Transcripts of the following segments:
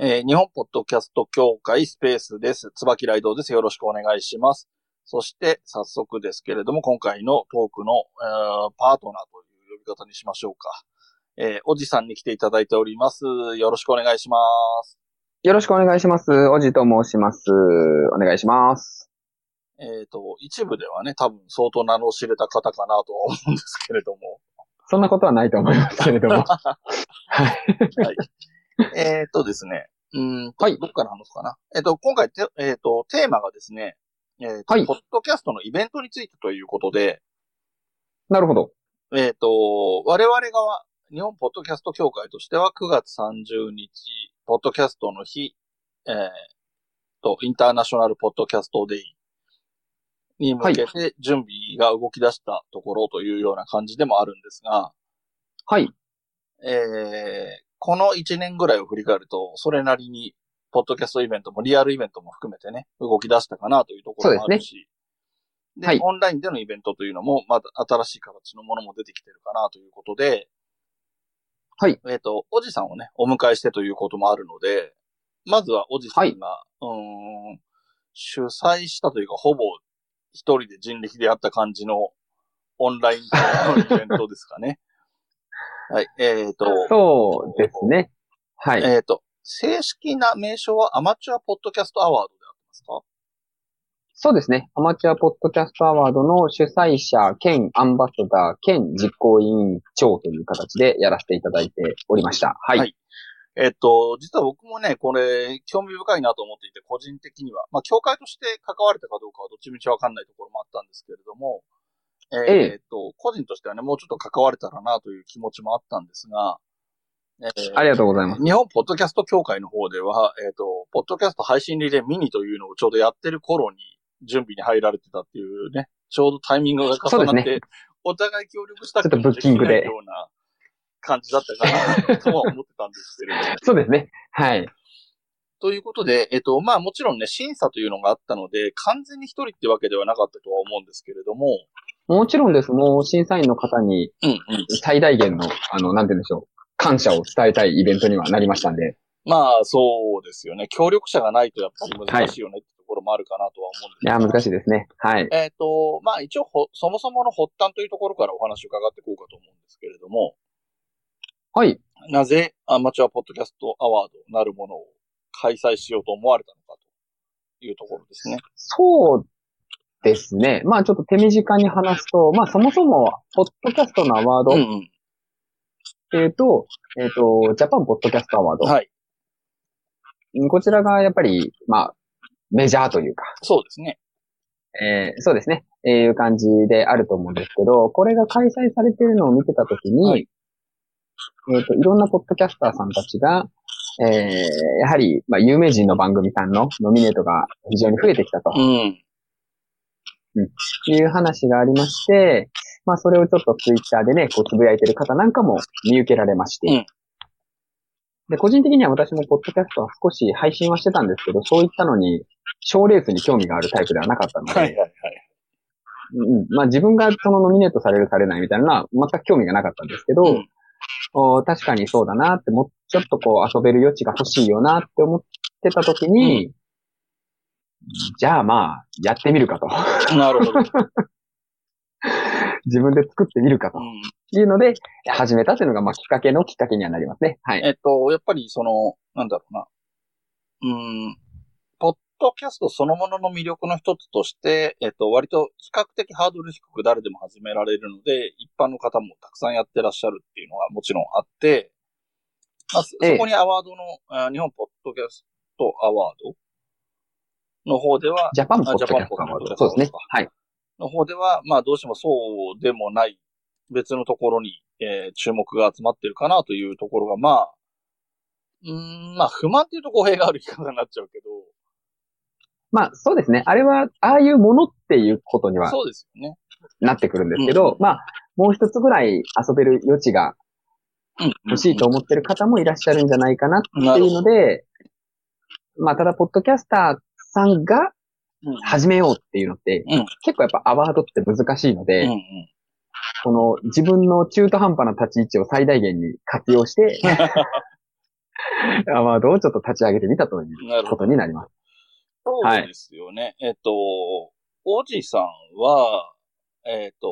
えー日本ポッドキャスト協会スペースです。椿ライドウです。よろしくお願いします。そして、早速ですけれども、今回のトークの、えーパートナーという呼び方にしましょうか。えーおじさんに来ていただいております。よろしくお願いします。よろしくお願いします。おじと申します。お願いします。えっ、と、一部ではね、多分相当名の知れた方かなとは思うんですけれども。そんなことはないと思いますけれども。はい。えっとですね。うーんと、はいどっから話すかな。えっ、と、今回て、えっ、と、テーマがですね、えっ、と、はいポッドキャストのイベントについてということで、なるほど。えっ、と、我々側、日本ポッドキャスト協会としては9月30日、ポッドキャストの日、えーと、インターナショナルポッドキャストデイに向けて準備が動き出したところというような感じでもあるんですが、はい。えーこの1年ぐらいを振り返ると、それなりに、ポッドキャストイベントもリアルイベントも含めてね、動き出したかなというところもあるし、ではいオンラインでのイベントというのも、また新しい形のものも出てきてるかなということで、はい。えっ、と、おじさんをね、お迎えしてということもあるので、まずはおじさんが、うーん、主催したというか、ほぼ一人で人力でやった感じのオンラインのイベントですかね。はい。えっ、と、そうですね。はい。えっ、と、正式な名称はアマチュアポッドキャストアワードであってますか？そうですね。アマチュアポッドキャストアワードの主催者兼アンバサダー兼実行委員長という形でやらせていただいておりました。はい。はいえっ、と、実は僕もね、これ、興味深いなと思っていて、個人的には、まあ、協会として関われたかどうかはどっちみちわかんないところもあったんですけれども、えっ、ええと、個人としてはね、もうちょっと関われたらなという気持ちもあったんですが、えーありがとうございます。日本ポッドキャスト協会の方では、えっ、と、ポッドキャスト配信リレーミニというのをちょうどやってる頃に準備に入られてたっていうね、ちょうどタイミングが重なって、ねお互い協力したちょっとブッキングできないような感じだったかなとは思ってたんですけれども。そうですね。はい。ということで、えっ、と、まあもちろんね、審査というのがあったので、完全に一人ってわけではなかったとは思うんですけれども、もちろんです。もう審査員の方にうんうん。最大限の、あの、なんて言うんでしょう。感謝を伝えたいイベントにはなりましたんで。まあそうですよね。協力者がないとやっぱり難しいよねってところもあるかなとは思うんですいや、難しい。いですね。はい。えっ、と、まあ一応ほ、そもそもの発端というところからお話を伺っていこうかと思うんですけれども、はい。なぜアマチュアポッドキャストアワードなるものを開催しようと思われたのかというところですね。そうですね。まあちょっと手短に話すと、まあそもそも、ポッドキャストのアワードっうんうん。ていうと、えっ、と、ジャパンポッドキャストアワード。はい。こちらがやっぱり、まあ、メジャーというか、そうですね。えーそうですね。えーいう感じであると思うんですけど、これが開催されているのを見てたときに、はいえっ、と、いろんなポッドキャスターさんたちが、えーやはり、まあ、有名人の番組さんのノミネートが非常に増えてきたとうん。いう話がありまして、まあ、それをちょっとツイッターでね、こう、つぶやいてる方なんかも見受けられまして、うん。で、個人的には私もポッドキャストは少し配信はしてたんですけど、そういったのに、賞レースに興味があるタイプではなかったので、はいはいはい。うん、まあ自分がそのノミネートされるされないみたいなのは全く興味がなかったんですけど、うん。お確かにそうだなって、もうちょっとこう遊べる余地が欲しいよなって思ってた時に、じゃあまあ、やってみるかと。なるほど。自分で作ってみるかとうんいうので、始めたというのがまあきっかけのきっかけにはなりますね。はい。えっと、やっぱりその、なんだろうな。うん、ポッドキャストそのものの魅力の一つとして、えっと、割と比較的ハードル低く誰でも始められるので、一般の方もたくさんやってらっしゃるっていうのがもちろんあって、まあ、そこにアワードの、あ日本ポッドキャストアワードの方では、ジャパンポッドキャストアワジャパンポッドキャード。ストアワードそうですね。はい。の方では、まあどうしてもそうでもない別のところに、えー注目が集まってるかなというところが、まあ、うーん、まあ不満っていうと語弊がある言い方になっちゃうけど、まあそうですね。あれは、ああいうものっていうことにはそうですよね。なってくるんですけど、まあ、もう一つぐらい遊べる余地がうん。欲しいと思ってる方もいらっしゃるんじゃないかなっていうので、まあ、ただ、ポッドキャスターさんがうん。始めようっていうのって、うん結構やっぱアワードって難しいので、うんうん。この自分の中途半端な立ち位置を最大限に活用して、アワードをちょっと立ち上げてみたというこ。とになります。そうですよね。えっと、おじさんは、えっと、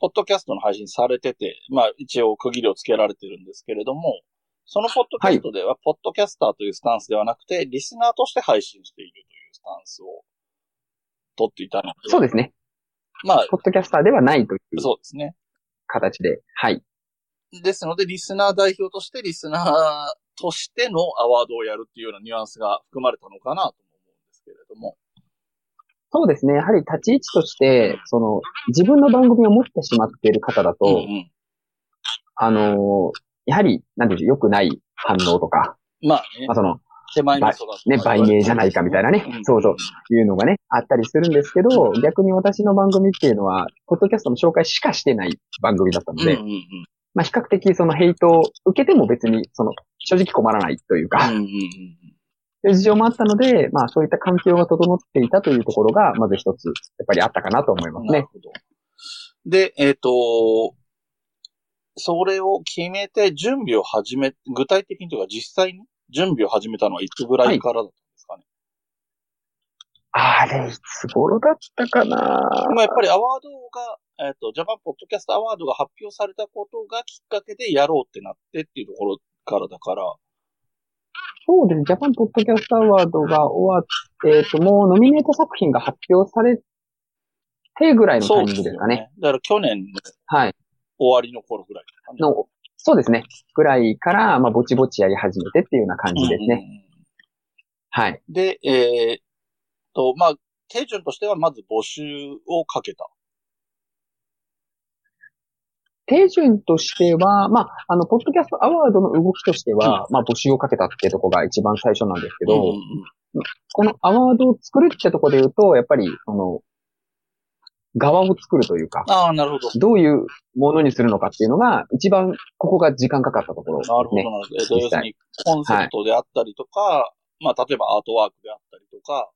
ポッドキャストの配信されてて、まあ一応区切りをつけられてるんですけれども、そのポッドキャストでは、ポッドキャスターというスタンスではなくて、リスナーとして配信しているというスタンスを取っていたので。そうですね。まあ、ポッドキャスターではないというそうですね。形で、はい。ですので、リスナー代表として、リスナーとしてのアワードをやるっていうようなニュアンスが含まれたのかなとも思うんですけれども。そうですね。やはり立ち位置として、その、自分の番組を持ってしまっている方だと、うんうんあのーやはり、なんていうんでしょう、良くない反応とか、まあねまあ、その、手前味噌だとね、売名じゃないかみたいなねうん、そうそう、いうのがね、あったりするんですけど、逆に私の番組っていうのは、ポッドキャストの紹介しかしてない番組だったので、うんうんうん。まあ比較的そのヘイトを受けても別に、その、正直困らないというか、うんうんうんという事情もあったので、まあそういった環境が整っていたというところが、まず一つ、やっぱりあったかなと思いますね。なるほど。で、えっ、と、それを決めて準備を始め、具体的にというか実際に準備を始めたのはいつぐらいからだったんですかね？あれ、いつ頃だったかな？まあやっぱりアワードが、えっ、と、ジャパンポッドキャストアワードが発表されたことがきっかけでやろうってなってっていうところからだから、そうですね。ジャパンポッドキャストアワードが終わって、えっと、もうノミネート作品が発表されてぐらいのタイミングですかね。。だから去年のはい。終わりの頃ぐらいですかね。の、そうですね。ぐらいから、まあ、ぼちぼちやり始めてっていうような感じですね。うんうんうんはい。で、えーっと、まあ、手順としてはまず募集をかけた。手順としては、まあ、あの、ポッドキャストアワードの動きとしては、まあ、募集をかけたっていうところが一番最初なんですけど、うんうんうんこのアワードを作るってところで言うと、やっぱり、その、側を作るというか、ああ、なるほど。どういうものにするのかっていうのが、一番ここが時間かかったところですなるほど、ね。なるほど。えっと、要するに、コンセプトであったりとか、まあ、例えばアートワークであったりとか、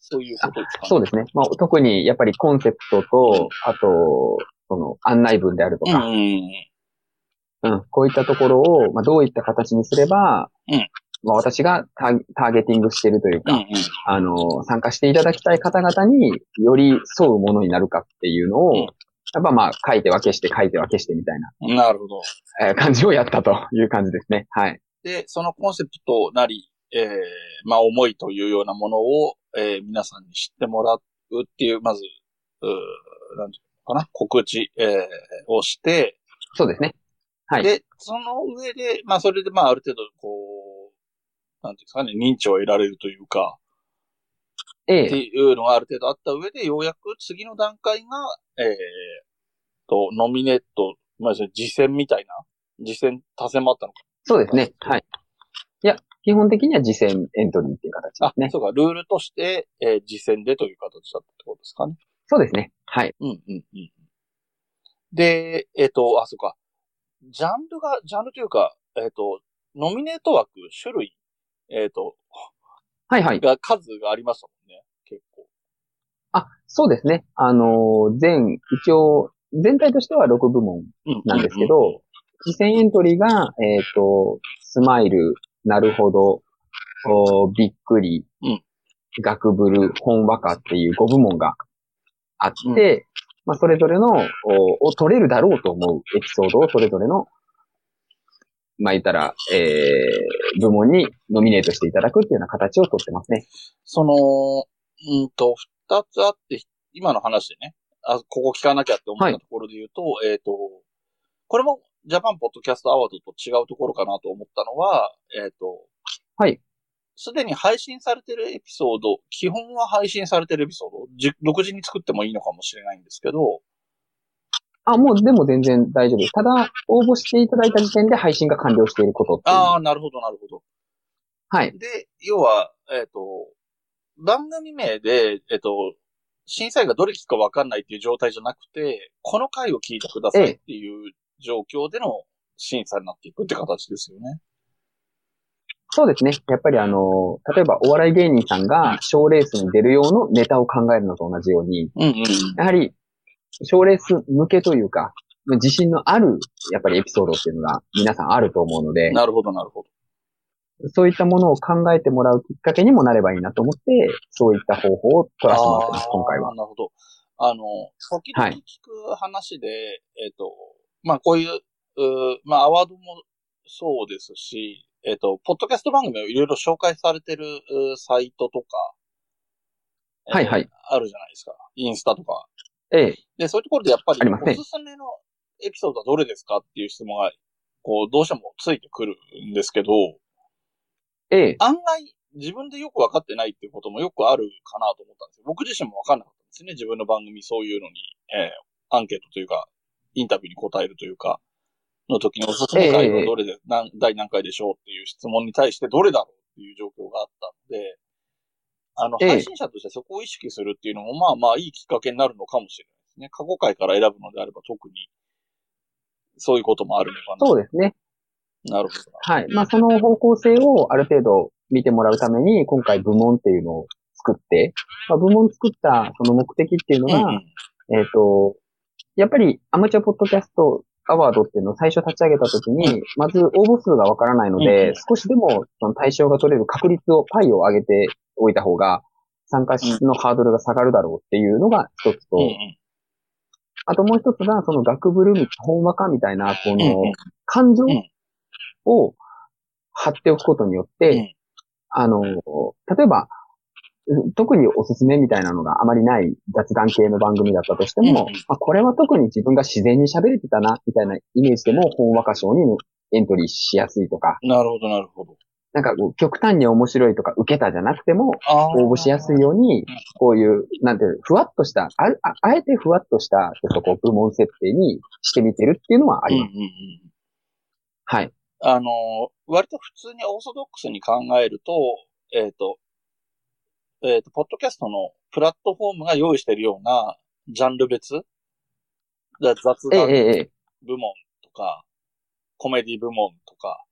そういうことですかね。そうですね。まあ、特にやっぱりコンセプトと、あと、その案内文であるとか、うん。うん、こういったところを、まあ、どういった形にすれば、うんまあ、私がターゲティングしているというか、うんうん。あの、参加していただきたい方々により沿うものになるかっていうのを、うんやっぱまあ、書いて分けして書いて分けしてみたいな、なるほど。えー感じをやったという感じですね。はい。で、そのコンセプトなり、えー、まあ、思いというようなものを、えー、皆さんに知ってもらうっていう、まず、うーなんていうのかな、告知、えー、をして、そうですね。はいで、その上で、まあ、それで、まあ、ある程度、こう、なんていうんですかね、認知を得られるというか、ってええいうのがある程度あった上で、ようやく次の段階が、えー、と、ノミネート、まあ、実践みたいな、実践、多選もあったのか。そうですね。はい。いや、基本的には実践エントリーっていう形であ、すね。そうか、ルールとして、えー実践でという形だったってことですかね。そうですね。はい。うん、うん、うん。で、えっ、と、あ、そうか。ジャンルが、ジャンルというか、えっ、と、ノミネート枠、種類、えっ、と、はいはい。が、数がありましたもんね。結構。あ、そうですね。あのー全、一応、全体としては6部門うんなんですけど、実践エントリーが、えっ、と、スマイル、なるほど、おーびっくり、うん学ブル、本和歌っていう5部門があって、まあ、それぞれの、おを取れるだろうと思うエピソードをそれぞれの、まあ、言ったら、えー、部門にノミネートしていただくっていうような形をとってますね。その、うんと、二つあって、今の話でね、あ、ここ聞かなきゃって思ったところで言うと、えっ、と、これもジャパンポッドキャストアワードと違うところかなと思ったのは、えっ、と、はい。すでに配信されてるエピソード、基本は配信されてるエピソード、じ独自に作ってもいいのかもしれないんですけど、あ、もうでも全然大丈夫です。ただ、応募していただいた時点で配信が完了していること。ああ、なるほど、なるほど。はい。で、要は、えっ、と、番組名で、えっ、と、審査員がどれ聞くかわかんないっていう状態じゃなくて、この回を聞いてくださいっていう状況での審査になっていくって形ですよね。そうですね。やっぱりあの、例えばお笑い芸人さんが賞レースに出る用のネタを考えるのと同じように、うんうん。やはり賞レース向けというか、自信のある、やっぱりエピソードっていうのが皆さんあると思うので、なるほど、なるほど。そういったものを考えてもらうきっかけにもなればいいなと思って、そういった方法を取らせてもらってます、今回は。なるほど。あの、時々聞く話で、はい、えっ、ー、と、まあこういう、うまあアワードもそうですし、えっ、ー、と、ポッドキャスト番組をいろいろ紹介されてるサイトとか、はいはい、あるじゃないですか。インスタとか。ええ。で、そういうところでやっぱり、おすすめのエピソードはどれですかっていう質問が、こう、どうしてもついてくるんですけど、ええ。案外、自分でよくわかってないっていうこともよくあるかなと思ったんですよ。僕自身もわかんなかったんですね。自分の番組そういうのに、えー、アンケートというか、インタビューに答えるというか、の時におすすめ回はどれで、何、第何回でしょうっていう質問に対してどれだろうっていう状況があったので、あの、配信者としてそこを意識するっていうのも、まあまあいいきっかけになるのかもしれないですね。過去回から選ぶのであれば特に、そういうこともあるのかな。そうですね。なるほど。はい。まあその方向性をある程度見てもらうために、今回部門っていうのを作って、まあ、部門作ったその目的っていうのが、うん、えっ、ー、と、やっぱりアマチュアポッドキャストアワードっていうのを最初立ち上げたときに、まず応募数がわからないので、少しでもその対象が取れる確率を、パイを上げておいた方が、参加のハードルが下がるだろうっていうのが一つと、あともう一つが、その学部ルーム、本話かみたいな、この、感情を貼っておくことによって、あの、例えば、特におすすめみたいなのがあまりない雑談系の番組だったとしても、まあ、これは特に自分が自然に喋れてたな、みたいなイメージでも本和歌賞にエントリーしやすいとか。なるほど、なるほど。なんか、極端に面白いとか、受けたじゃなくても、応募しやすいように、こういう、なんていう、ふわっとした、あああえてふわっとした、ちょっとこう、部門設定にしてみてるっていうのはあります。うんうんうん、はい。あの、割と普通にオーソドックスに考えると、えっ、ー、と、えっ、ー、と、ポッドキャストのプラットフォームが用意しているようなジャンル別雑談部門とか、コメディ部門とか、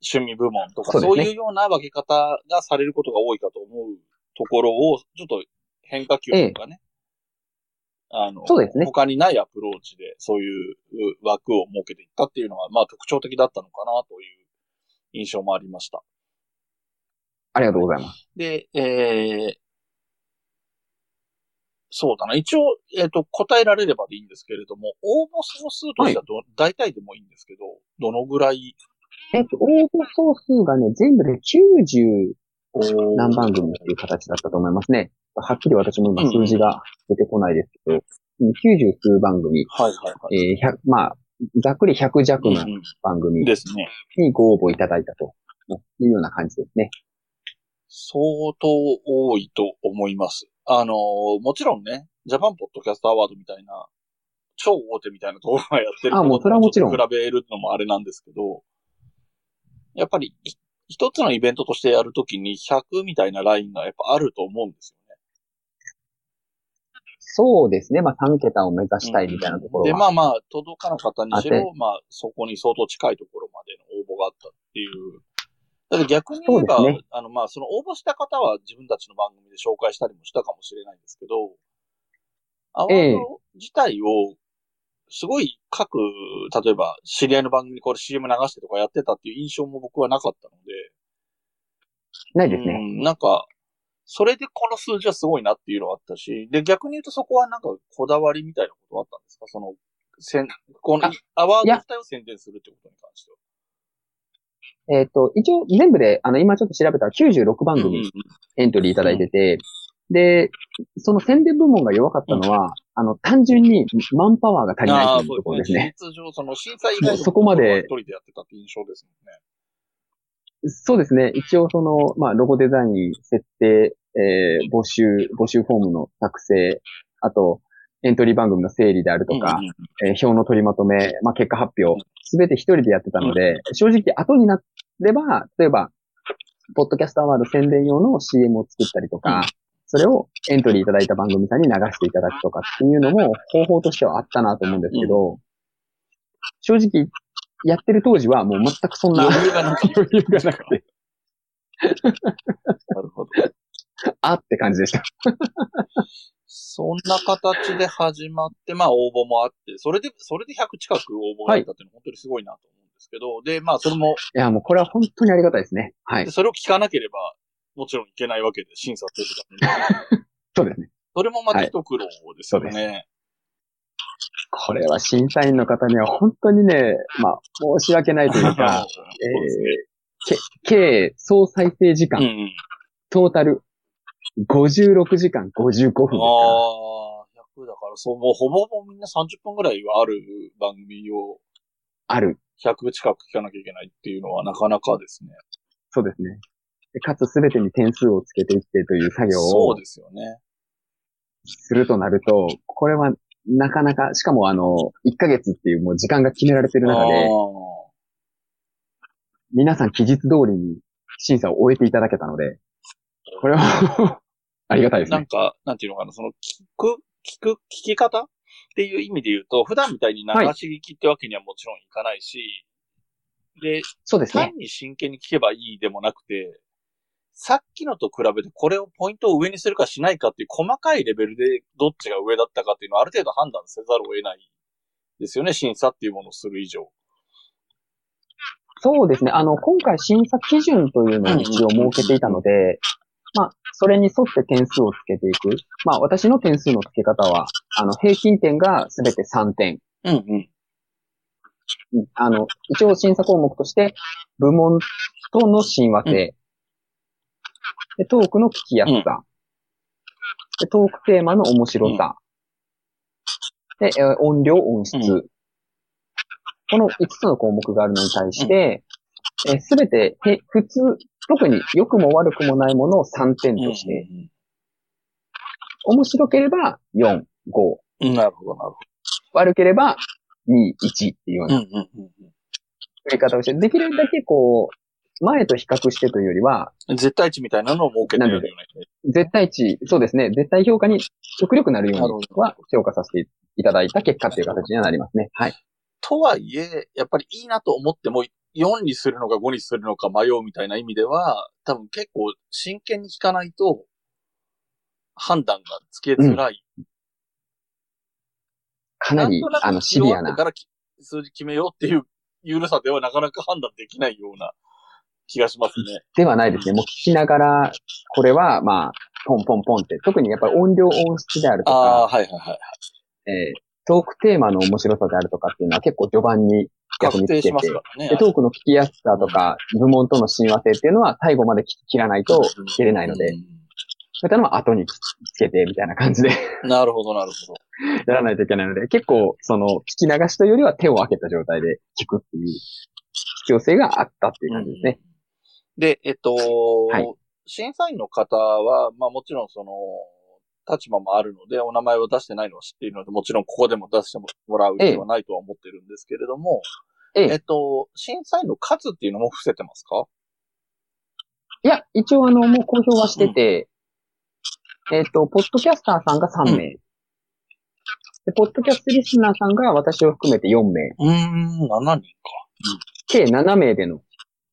趣味部門とか、そう、ね,、いうような分け方がされることが多いかと思うところを、ちょっと変化球とかね、あの、そうですね。他にないアプローチで、そういう枠を設けていったっていうのが、まあ特徴的だったのかなという印象もありました。ありがとうございます。で、えー、そうだな。一応、えっ、ー、と、答えられればでいいんですけれども、応募総数としてはど、はい、大体でもいいんですけど、どのぐらいえっと、応募総数がね、全部で90何番組っていう形だったと思いますね。はっきり私も今数字が出てこないですけど、うん、90数番組。はいはいはい。えー、まあ、ざっくり100弱の番組にご応募いただいたというような感じですね。相当多いと思います。あの、もちろんね、ジャパンポッドキャストアワードみたいな、超大手みたいなところがやってるあ、もうそれはもちろん。比べるのもあれなんですけど、やっぱり、一つのイベントとしてやるときに100みたいなラインがやっぱあると思うんですよね。そうですね。まあ3桁を目指したいみたいなところは、うん、で、まあまあ、届かなかったにしろ、まあそこに相当近いところまでの応募があったっていう。だから逆に言えば、ね、あのまあその応募した方は自分たちの番組で紹介したりもしたかもしれないんですけど、アワード自体をすごい各、例えば、知り合いの番組にこれ CM 流してとかやってたっていう印象も僕はなかったので。ないですね。うん、なんか、それでこの数字はすごいなっていうのはあったし、で、逆に言うとそこはなんかこだわりみたいなことはあったんですか？その、せん、このアワード自体を宣伝するってことに関しては。えっ、ー、と、一応全部で、あの、今ちょっと調べたら96番組エントリーいただいてて、で、その宣伝部門が弱かったのは、うん、あの、単純にマンパワーが足りないというところですね。事実上、その以外のそこまで。一人でやってたって印象ですもんね。そうですね。一応その、まあ、ロゴデザイン、設定、えー、募集、募集フォームの作成、あと、エントリー番組の整理であるとか、えー、表の取りまとめ、まあ、結果発表、すべて一人でやってたので、うん、正直後になれば、例えば、ポッドキャストアワード宣伝用の CM を作ったりとか、それをエントリーいただいた番組さんに流していただくとかっていうのも方法としてはあったなと思うんですけど、うん、正直、やってる当時はもう全くそんな余裕がなくて。余裕がなくて。なるほど。あって感じでした。そんな形で始まって、まあ応募もあって、それで、それで100近く応募があったっていうのは本当にすごいなと思うんでですけど、で、まあそれも、いや、もうこれは本当にありがたいですね。はいで。それを聞かなければ、もちろんいけないわけで、審査するために。そうですね。それもまた一苦労ですよはいね。これは審査員の方には本当にね、まあ、申し訳ないというか、えですね。ー、け計総再生時間、うんうん。トータル56時間55分です。ああ、100だから、そう、もうほぼほぼみんな30分ぐらいはある番組をある。100近く聞かなきゃいけないっていうのはなかなかですね。そうですね。でかつすべてに点数をつけていってという作業をそうですよね。するとなると、これはなかなか、しかもあの、1ヶ月っていうもう時間が決められてる中で、皆さん期日通りに審査を終えていただけたので、これは ありがたいですね。なんか、なんていうのかな、その、聞く、聞く、聞き方っていう意味で言うと、普段みたいに流し聞きってわけにはもちろんいかないし、で、そうですね単。に真剣に聞けばいいでもなくて、さっきのと比べてこれをポイントを上にするかしないかっていう細かいレベルでどっちが上だったかっていうのはある程度判断せざるを得ないですよね、審査っていうものをする以上。そうですね。あの、今回審査基準というのを一応設けていたので、まあ、それに沿って点数をつけていく。まあ、私の点数の付け方は、あの、平均点がすべて3点。うんうん。うんあの、一応審査項目として、部門との親和性、でトークの聞きやすさ、でトークテーマの面白さ、で、えー音量、音質、うこの5つの項目があるのに対して、すべてへ、普通、特に良くも悪くもないものを3点として、面白ければ4、5、うんうん。なるほど、なるほ悪ければ2、1っていうような。んうんうん振り方をして、できるだけこう、前と比較してというよりは、うん。絶対値みたいなのを設けてるよね。絶対値、そうですね、絶対評価に極力なるようには評価させていただいた結果っていう形にはなりますね。はい。とはいえ、やっぱりいいなと思っても、4にするのか5にするのか迷うみたいな意味では、多分結構真剣に聞かないと、判断がつけづらい。かなりんとな、くあの、シビアな。からき数字決めようっていうゆるさではなかなか判断できないような気がしますね。ではないですね。もう聞きながら、これは、まあ、ポンポンポンって、特にやっぱり音量音質であるとああ、か、はいはいはい。えートークテーマの面白さであるとかっていうのは結構序盤に逆につけて確定しますからね。で、トークの聞きやすさとか、部門との親和性っていうのは最後まで聞き切らないと聞けれないので、うんそういったのは後につけて、みたいな感じで なるほど、なるほど。やらないといけないので、結構、その、聞き流しというよりは手を開けた状態で聞くっていう必要性があったっていう感じですね。で、えっと、はい。審査員の方は、まあもちろんその、立場もあるので、お名前を出してないのは知っているので、もちろんここでも出してもらう必要はないとは思ってるんですけれども、ええ。えっと、審査員の数っていうのも伏せてますか？いや、一応あの、もう公表はしてて、えっ、と、ポッドキャスターさんが3名。うん。で、ポッドキャストリスナーさんが私を含めて4名。うーん、7人計7名での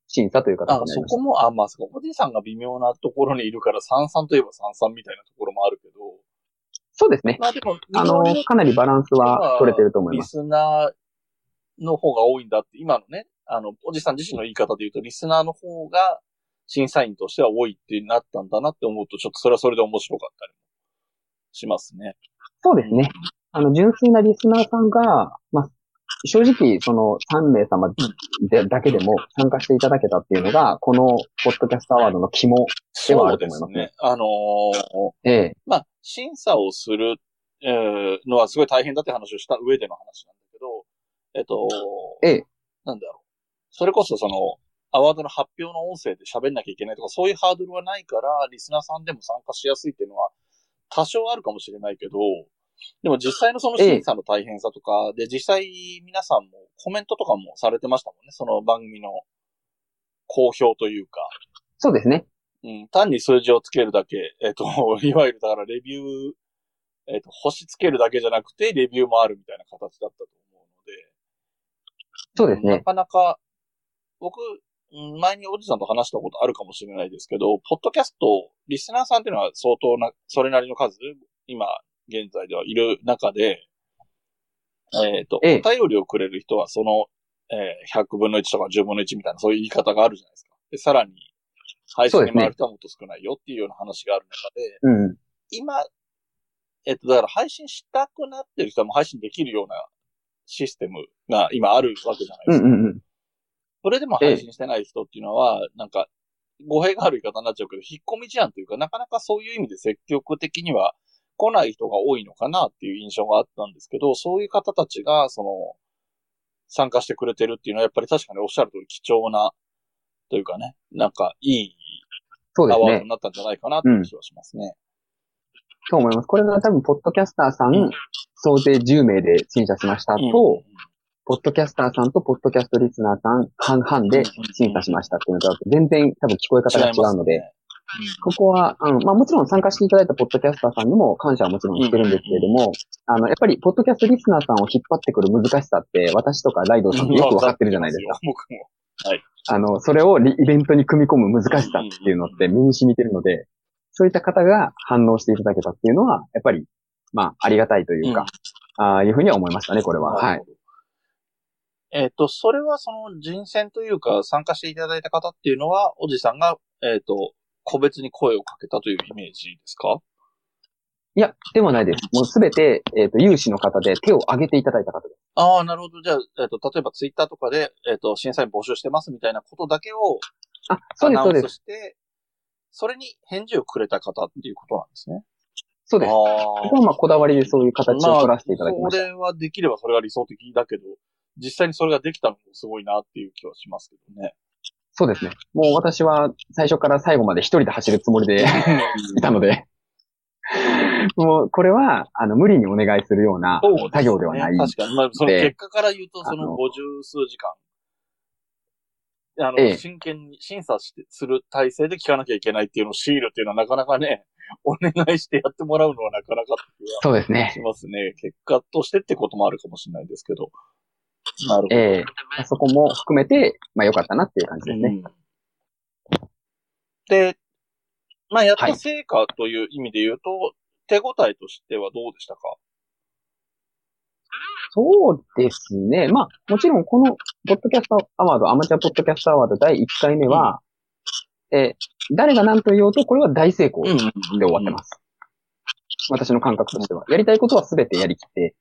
審査という形になりました。そこも、あ、まあ、そこ、おじいさんが微妙なところにいるから、33といえば33みたいなところもあるけど、そうですね。まあでも、あの、かなりバランスは取れてると思いリます。スナーの方が多いんだって、今のね、あの、おじさん自身の言い方で言うと、リスナーの方が審査員としては多いってなったんだなって思うと、ちょっとそれはそれで面白かったりもしますね。そうですね。あの、純粋なリスナーさんが、まあ、正直、その3名様で、だけでも参加していただけたっていうのが、この、ポッドキャストアワードの肝。ではあると思いますすね。あのーええまあ、審査をする、えーのはすごい大変だって話をした上での話なんだけど、えっと、ええなんだろう。それこそその、アワードの発表の音声で喋んなきゃいけないとか、そういうハードルはないから、リスナーさんでも参加しやすいっていうのは、多少あるかもしれないけど、でも実際のその審査の大変さとか、で、実際皆さんもコメントとかもされてましたもんね。その番組の好評というか。そうですね。うん、単に数字をつけるだけ、えっ、と、いわゆるだからレビュー、えっ、と、星つけるだけじゃなくて、レビューもあるみたいな形だったと思うので、なそうですね。かなか、僕、うん前におじさんと話したことあるかもしれないですけど、ポッドキャスト、リスナーさんっていうのは相当な、それなりの数、今、現在ではいる中で、えっ、と、ええお便りをくれる人は、その、えー、100分の1とか10分の1みたいなそういう言い方があるじゃないですか。で、さらに、配信に回る人はもっと少ないよっていうような話がある中で、うん。今、えっと、だから配信したくなってる人はもう配信できるようなシステムが今あるわけじゃないですか。うんうんうん。それでも配信してない人っていうのは、なんか、語弊がある言い方になっちゃうけど、引っ込み思案というか、なかなかそういう意味で積極的には来ない人が多いのかなっていう印象があったんですけど、そういう方たちが、その、参加してくれてるっていうのは、やっぱり確かにおっしゃる通り貴重な、というかね、なんかいいそうですねアワードに。なったんじゃないかなっていう気はしますね。そう思います。これが多分、ポッドキャスターさん、うん総勢10名で審査しましたと、うんポッドキャスターさんとポッドキャストリスナーさん半々で審査しましたっていうのと、全然多分聞こえ方が違うので、ここは、あの、まあ、もちろん参加していただいたポッドキャスターさんにも感謝はもちろんしてるんですけれども、あの、やっぱり、ポッドキャストリスナーさんを引っ張ってくる難しさって、私とかライドさんってよくわかってるじゃないですか。僕も。あの、それをリイベントに組み込む難しさっていうのって身に染みてるので、そういった方が反応していただけたっていうのは、やっぱり、まあ、ありがたいというか、ああいうふうには思いましたね、これは。はい。。えっ、と、それはその人選というか参加していただいた方っていうのは、おじさんが、えっ、と、個別に声をかけたというイメージですか？いや、ではないです。もうすべて、えっ、と、有志の方で手を挙げていただいた方です。ああ、なるほど。じゃあ、えっ、と、例えばツイッターとかで、えっ、と、審査員募集してますみたいなことだけをあ、そうです、そうです。して、それに返事をくれた方っていうことなんですね。そうです。あここはまあ、こだわりでそういう形を取らせていただきました。それはできればそれが理想的だけど、実際にそれができたのもすごいなっていう気はしますけどね。そうですね。もう私は最初から最後まで一人で走るつもりで いたので、もうこれは、あの、無理にお願いするような作業ではない。確かに。まあ、そので結果から言うと、その五十数時間。あの、ええ真剣に審査して、する体制で聞かなきゃいけないっていうのを強いるっていうのはなかなかね、お願いしてやってもらうのはなかなかそうですねし。ますね。結果としてってこともあるかもしれないですけど。なるほど。ええまあそこも含めて、まあ良かったなっていう感じですね。うんで、まあ、やっはいた成果という意味で言うと、手応えとしてはどうでしたか？そうですね。まあ、もちろんこの、ポッドキャストアワード、アマチュアポッドキャストアワード第1回目は、えー誰が何と言おうと、これは大成功で終わってます。私の感覚としては。やりたいことは全てやりきって、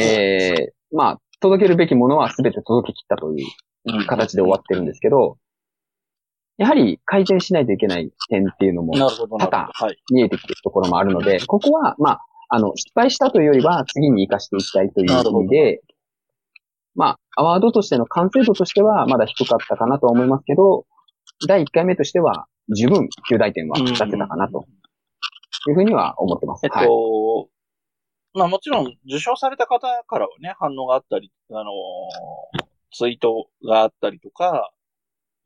えー、まあ、届けるべきものは全て届けきったといううん形で終わってるんですけど、やはり改善しないといけない点っていうのも多々。見えてきてるところもあるので、ここは、まあ、あの、失敗したというよりは、次に活かしていきたいという意味で、まあ、アワードとしての完成度としては、まだ低かったかなとは思いますけど、第1回目としては、十分、9大点は出せたかなというふうには思ってます。えっと、はい。まあもちろん受賞された方からはね、反応があったり、あのーツイートがあったりとか、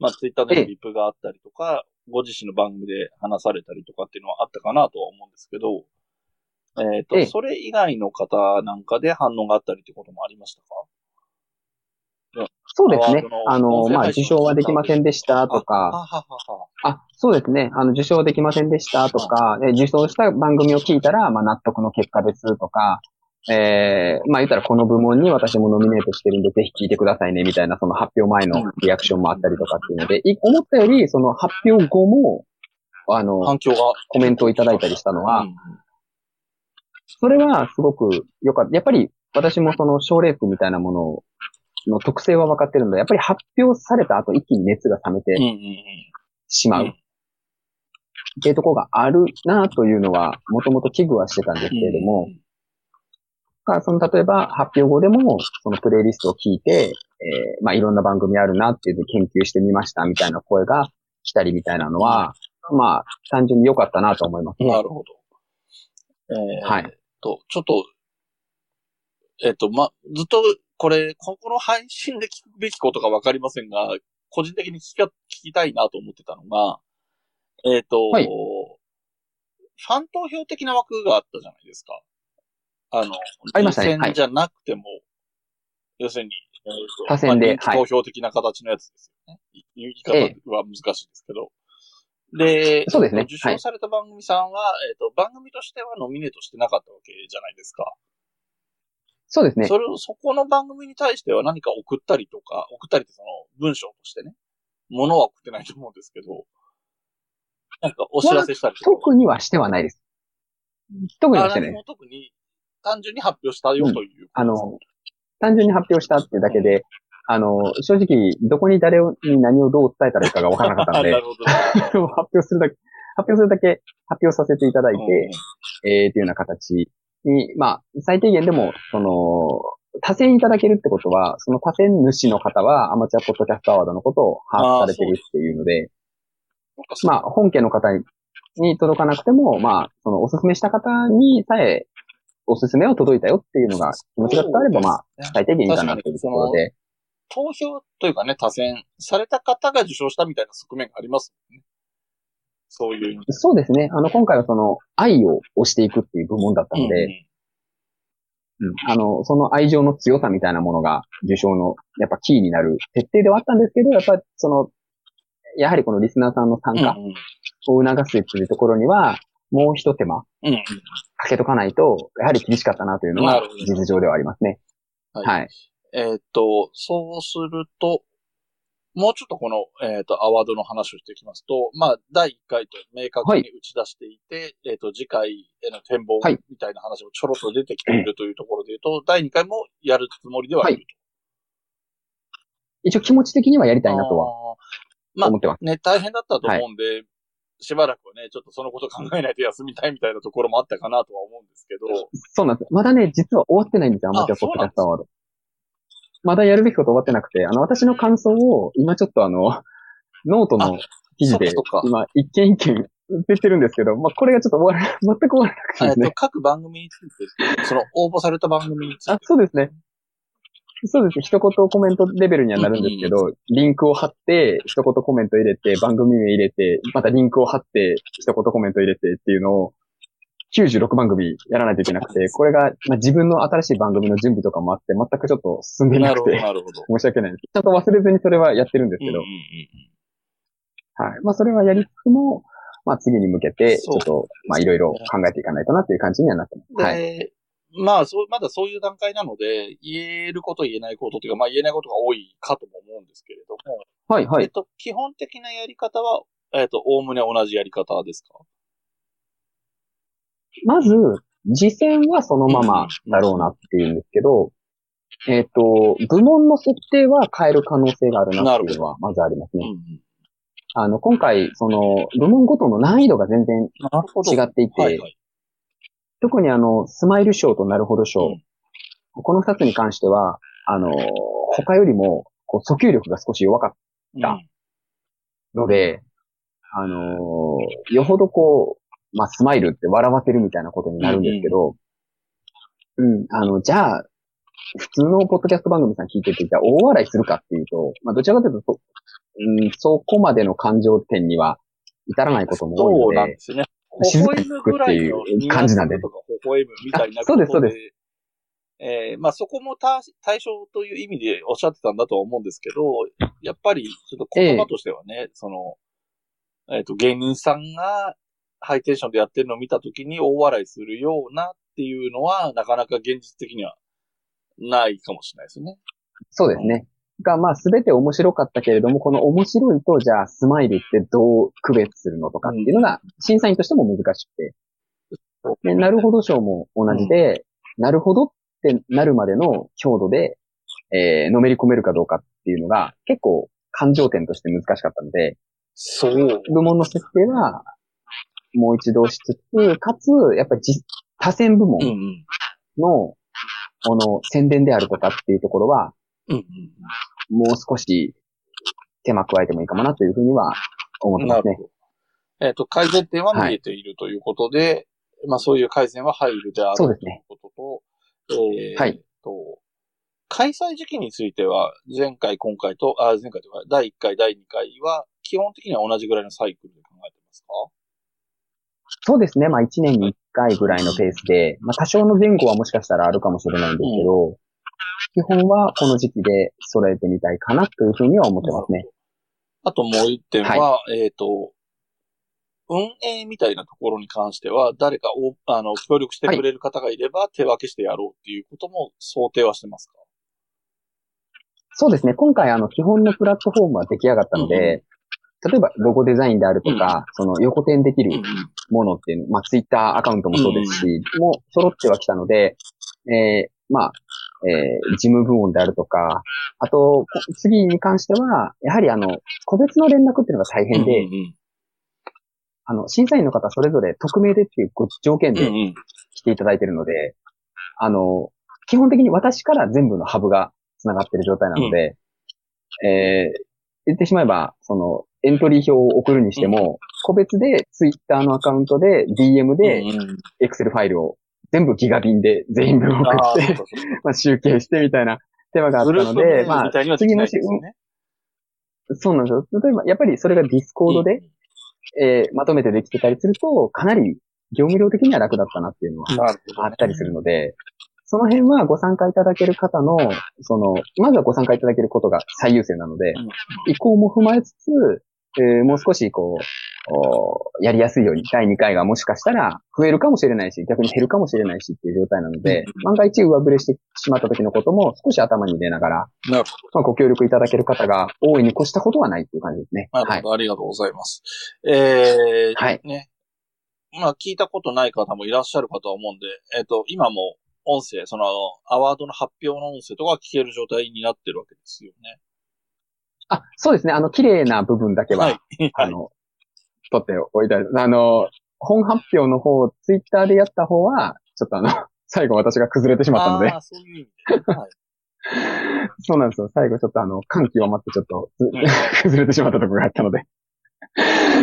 まあツイッターでええ。のリプがあったりとか、ご自身の番組で話されたりとかっていうのはあったかなとは思うんですけど、えっ、と、ええ。それ以外の方なんかで反応があったりってこともありましたか？そうですね。あの、まあ、受賞はできませんでしたとあか、はははは。あ、そうですね。あの、受賞できませんでしたとか、え受賞した番組を聞いたら、まあ、納得の結果ですとか、えー、まあ、言ったらこの部門に私もノミネートしてるんで、ぜひ聞いてくださいね、みたいな、その発表前のリアクションもあったりとかっていうので、い思ったより、その発表後も、あの、反響が。コメントをいただいたりしたのは、うんそれはすごく良かった。やっぱり、私もその賞レースみたいなものの特性は分かってるので、やっぱり発表された後一気に熱が冷めてうんうんうんしまう。っていうところがあるなというのは、もともと危惧はしてたんですけれども、がその例えば発表後でも、そのプレイリストを聞いて、えーまあいろんな番組あるなっていうのを研究してみましたみたいな声が来たりみたいなのは、まあ単純に良かったなと思いますね。なるほど。えー、はい。と、ちょっと、えっ、と、ま、ずっと、これ、ここの配信で聞くべきことかわかりませんが、個人的に聞きか聞きたいなと思ってたのが、えっ、と、はいファン投票的な枠があったじゃないですか。あの、ありましたね人選じゃなくても、要するに、えーと多選でまあ投票的な形のやつですよね。い言い方は難しいですけど。で、そうですね受賞された番組さんは、えっ、と、番組としてはノミネートしてなかったわけじゃないですか。そうですね。それを、そこの番組に対しては何か送ったりとか、送ったりってその文章としてね、ものは送ってないと思うんですけど、なんかお知らせしたり。特にはしてはないです。特にはしてない特に単純に発表したよという、あの、単純に発表したっていうだけで、あの、正直、どこに誰をに何をどう伝えたらいいかがわからなかったので。発表するだけ、発表するだけ発表させていただいて、えー、っていうような形に、まあ、最低限でも、その、多選いただけるってことは、その多選主の方はアマチュアポッドキャストアワードのことを把握されてるっていうので、まあ、本家の方に届かなくても、まあ、そのおすすめした方にさえ、おすすめを届いたよっていうのが気持ちが伝われば、まあ、最低限いいかなっていうところで、投票というかね、多選された方が受賞したみたいな側面がありますね。そういう意味で。そうですね。あの、今回はその、愛を押していくっていう部門だったので、うんあの、その愛情の強さみたいなものが受賞の、やっぱキーになる設定ではあったんですけど、やっぱりその、やはりこのリスナーさんの参加を促すっていうところには、もう一手間かけとかないと、やはり厳しかったなというのは実情ではありますね。はい。はい。えーっと、そうすると、もうちょっとこの、えーっと、アワードの話をしていきますと、まあ、第1回と明確に打ち出していて、えーっと、次回への展望はい。みたいな話もちょろっと出てきているというところで言うと、第2回もやるつもりではいる一応気持ち的にはやりと。たいなとはまあ思ってます。ね、大変だったと思うんで、しばらくはね、ちょっとそのこと考えないと休みたいみたいなところもあったかなとは思うんですけど、そうなんです。まだね、実は終わってないんですよ、アマチュアポッドキャストアワード。まだやるべきこと終わってなくて、あの、私の感想を、今ちょっとあの、ノートの記事で今、一件一件出てるんですけど、まあ、これがちょっと終わら、全く終わらなくてね。、各番組について、その応募された番組についてあ、そうですね。そうです。一言コメントレベルにはなるんですけど、リンクを貼って、一言コメント入れて、番組名入れて、またリンクを貼って、一言コメント入れてっていうのを、96番組やらないといけなくて、これが、まあ、自分の新しい番組の準備とかもあって、全くちょっと進んでなくて、なるほど。申し訳ないです。ちゃんと忘れずにそれはやってるんですけど、うんうんうんうんはい。まあ、それはやりつつも、まあ、次に向けて、ちょっと、まあ、いろいろ考えていかないとなっていう感じにはなってます。はい。で、まあ、そう、まだそういう段階なので、言えること言えないことというか、まあ言えないことが多いかとも思うんですけれども、はい、はい。えっと、基本的なやり方は、えっと、おおむね同じやり方ですか？まず、次戦はそのままだろうなっていうんですけど、えっ、と、部門の設定は変える可能性があるなっていうのは、まずありますね。うんうん。あの、今回、その、部門ごとの難易度が全然。違っていて、はいはい。特にあの、スマイル賞となるほど賞、うんこの二つに関しては、あの、他よりも、こう、訴求力が少し弱かっうんたので、あのーよほどこう、まあ、スマイルって笑わせるみたいなことになるんですけど、うん、あの、じゃあ、普通のポッドキャスト番組さん聞いてて、じゃあ大笑いするかっていうと、まあ、どちらかというとそ、うん、そこまでの感情点には至らないことも多いそうので、なんですよね。静かに微笑むぐらいの聞くっていう感じなんでとか微笑むみたいなあそうですそうですえーまあそこも対対象という意味でおっしゃってたんだとは思うんですけど、やっぱりちょっと言葉としてはね、その、えっ、と、芸人さんがハイテンションでやってるのを見たときに大笑いするようなっていうのは、なかなか現実的にはないかもしれないですね。そうですね。が、まあ、すべて面白かったけれども、この面白いと、じゃあ、スマイルってどう区別するのとかっていうのが、審査員としても難しくて。で、なるほど賞も同じで、なるほどってなるまでの強度で、えー、のめり込めるかどうかっていうのが、結構、感情点として難しかったので、そう。部門の設定は、もう一度しつつ、かつ、やっぱり実多選部門うんうん。の、この宣伝であるとかっていうところは、うんもう少し手間加えてもいいかもなというふうには思っうん。てますね。えっ、と、改善点は見えているということで、まあそういう改善は入るであろうそうですねということと、えーはいと、開催時期については、前回、今回と、あ、前回というか、第1回、第2回は、基本的には同じぐらいのサイクルで考えてますか？そうですね。まあ1年に1回ぐらいのペースで、まあ多少の前後はもしかしたらあるかもしれないんですけど、基本はこの時期で揃えてみたいかなというふうには思ってますね。あともう一点は、えっ、と、運営みたいなところに関しては、誰かお、あの、協力してくれる方がいれば、手分けしてやろうっていうことも想定はしてますか？そうですね。今回、あの、基本のプラットフォームは出来上がったので、例えば、ロゴデザインであるとか、その横転できるものっていうの、まあ、ツイッターアカウントもそうですし、もう揃ってはきたので、えー、まあ、えー、事務部門であるとか、あと、次に関しては、やはりあの、個別の連絡っていうのが大変で、うんうんあの、審査員の方それぞれ匿名でっていう条件で来ていただいているので、うんうん、あの、基本的に私から全部のハブが繋がっている状態なので、うん、えー、言ってしまえば、その、エントリー表を送るにしても、うん、個別でツイッターのアカウントで DM でエクセルファイルを全部ギガ便で全員分送って、まあ集計してみたいな手間があったので、まあ、次のし、そうなんですよ。例えば、やっぱりそれが Discord で、えー、まとめてできてたりすると、かなり業務量的には楽だったなっていうのはあったりするので、その辺はご参加いただける方の、その、まずはご参加いただけることが最優先なので、意向も踏まえつつ、えー、もう少しこう、やりやすいように、第2回がもしかしたら増えるかもしれないし、逆に減るかもしれないしっていう状態なので、万が一上振れしてしまった時のことも少し頭に入れながら、なるほど。まあ、ご協力いただける方が大いに越したことはないっていう感じですね。なるほど、はい、ありがとうございます。えー、はい。ね。まあ、聞いたことない方もいらっしゃるかと思うんで、えっ、ー、と、今も音声、その、アワードの発表の音声とか聞ける状態になってるわけですよね。あ、そうですね。あの、綺麗な部分だけは、はい、あの、撮っておいたあの、本発表の方、ツイッターでやった方は、ちょっとあの、最後私が崩れてしまったので。ああ、そういう意味で、はい。そうなんですよ。最後ちょっとあの、感極まってちょっと、崩れてしまったところがあったので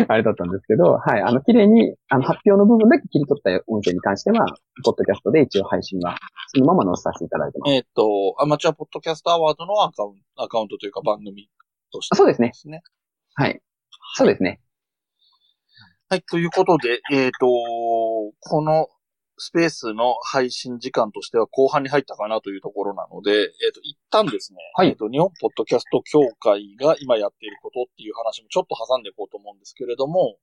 あれだったんですけど、はい。あの、綺麗に、あの、発表の部分だけ切り取った音声に関しては、ポッドキャストで一応配信は、そのまま載せさせていただいてます。えっ、ー、と、アマチュアポッドキャストアワードのアカウント、アカウントというか番組として、ね、そうですね。はい。そうですね。はい、ということで、えっ、ー、と、このスペースの配信時間としては後半に入ったかなというところなので、えっ、ー、と、一旦ですね、はい、えっ、と、日本ポッドキャスト協会が今やっていることっていう話もちょっと挟んでいこうと思うんですけれども、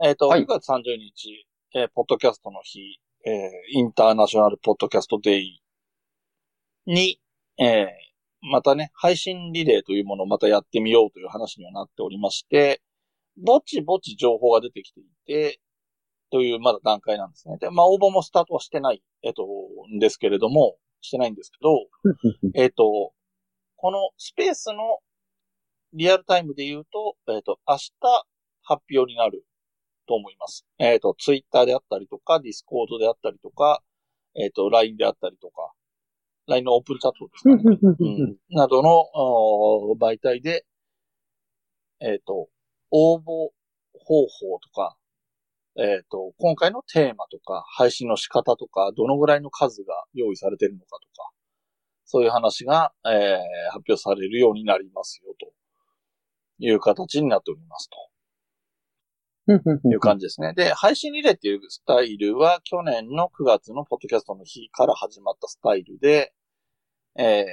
えっ、と、はい、9月30日、えー、ポッドキャストの日、えー、インターナショナルポッドキャストデイに、えー、またね、配信リレーというものをまたやってみようという話にはなっておりまして、ぼちぼち情報が出てきていて、というまだ段階なんですね。で、まあ応募もスタートはしてない、えっと、んですけれども、してないんですけど、えっと、このスペースのリアルタイムで言うと、えっと、明日発表になると思います。えっと、ツイッターであったりとか、 Discord であったりとか、えっと、LINE であったりとか、LINE のオープンチャットですかね。うん、などの媒体で、えっ、と、応募方法とか、えっ、ー、と、今回のテーマとか、配信の仕方とか、どのぐらいの数が用意されているのかとか、そういう話が、えー、発表されるようになりますよ、という形になっておりますと。いう感じですね。で、配信リレーっていうスタイルは去年の9月のポッドキャストの日から始まったスタイルで、えー、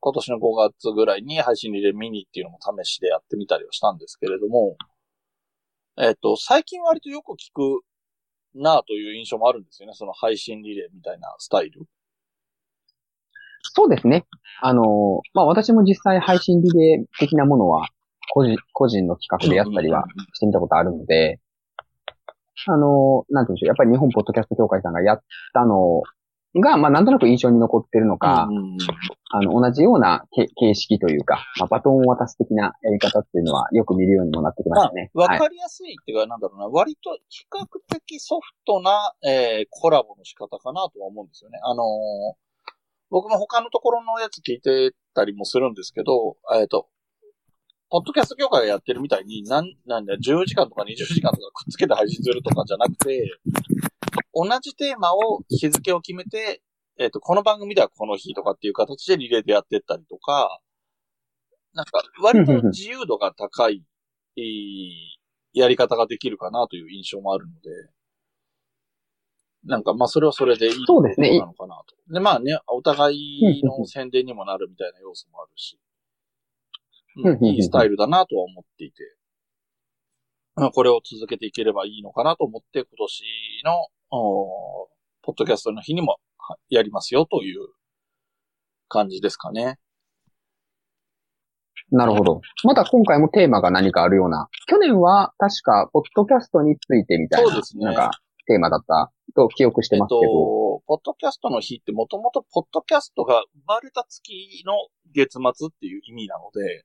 今年の5月ぐらいに配信リレーミニっていうのも試しでやってみたりはしたんですけれども、えっ、と、最近割とよく聞くなあという印象もあるんですよね。その配信リレーみたいなスタイル。そうですね。あの、まあ、私も実際配信リレー的なものは、個人、個人の企画でやったりはしてみたことあるので、あの、なんていうんでしょう。やっぱり日本ポッドキャスト協会さんがやったのが、まあ、なんとなく印象に残ってるのか、あの、同じような形式というか、まあ、バトンを渡す的なやり方っていうのはよく見るようにもなってきましたね。わ、まあ、かりやすいっていうか、なんだろうな、割と比較的ソフトな、えー、コラボの仕方かなとは思うんですよね。あのー、僕も他のところのやつ聞いてたりもするんですけど、えっ、ー、と、ポッドキャスト業界がやってるみたいに、なん、なんだよ、10時間とか20時間とかくっつけて配信するとかじゃなくて、同じテーマを、日付を決めて、えっ、ー、と、この番組ではこの日とかっていう形でリレーでやってったりとか、なんか、割と自由度が高い、えー、やり方ができるかなという印象もあるので、なんか、まあ、それはそれでいいそうですね。なのかなと。で、まあね、お互いの宣伝にもなるみたいな要素もあるし。いいスタイルだなとは思っていて。まあこれを続けていければいいのかなと思って、今年の、おポッドキャストの日にもはやりますよという感じですかね。なるほど。また今回もテーマが何かあるような。去年は確か、ポッドキャストについてみたいな、そうですねなんか、テーマだったと記憶してえっますけど。と、ポッドキャストの日ってもともとポッドキャストが生まれた月の月末っていう意味なので、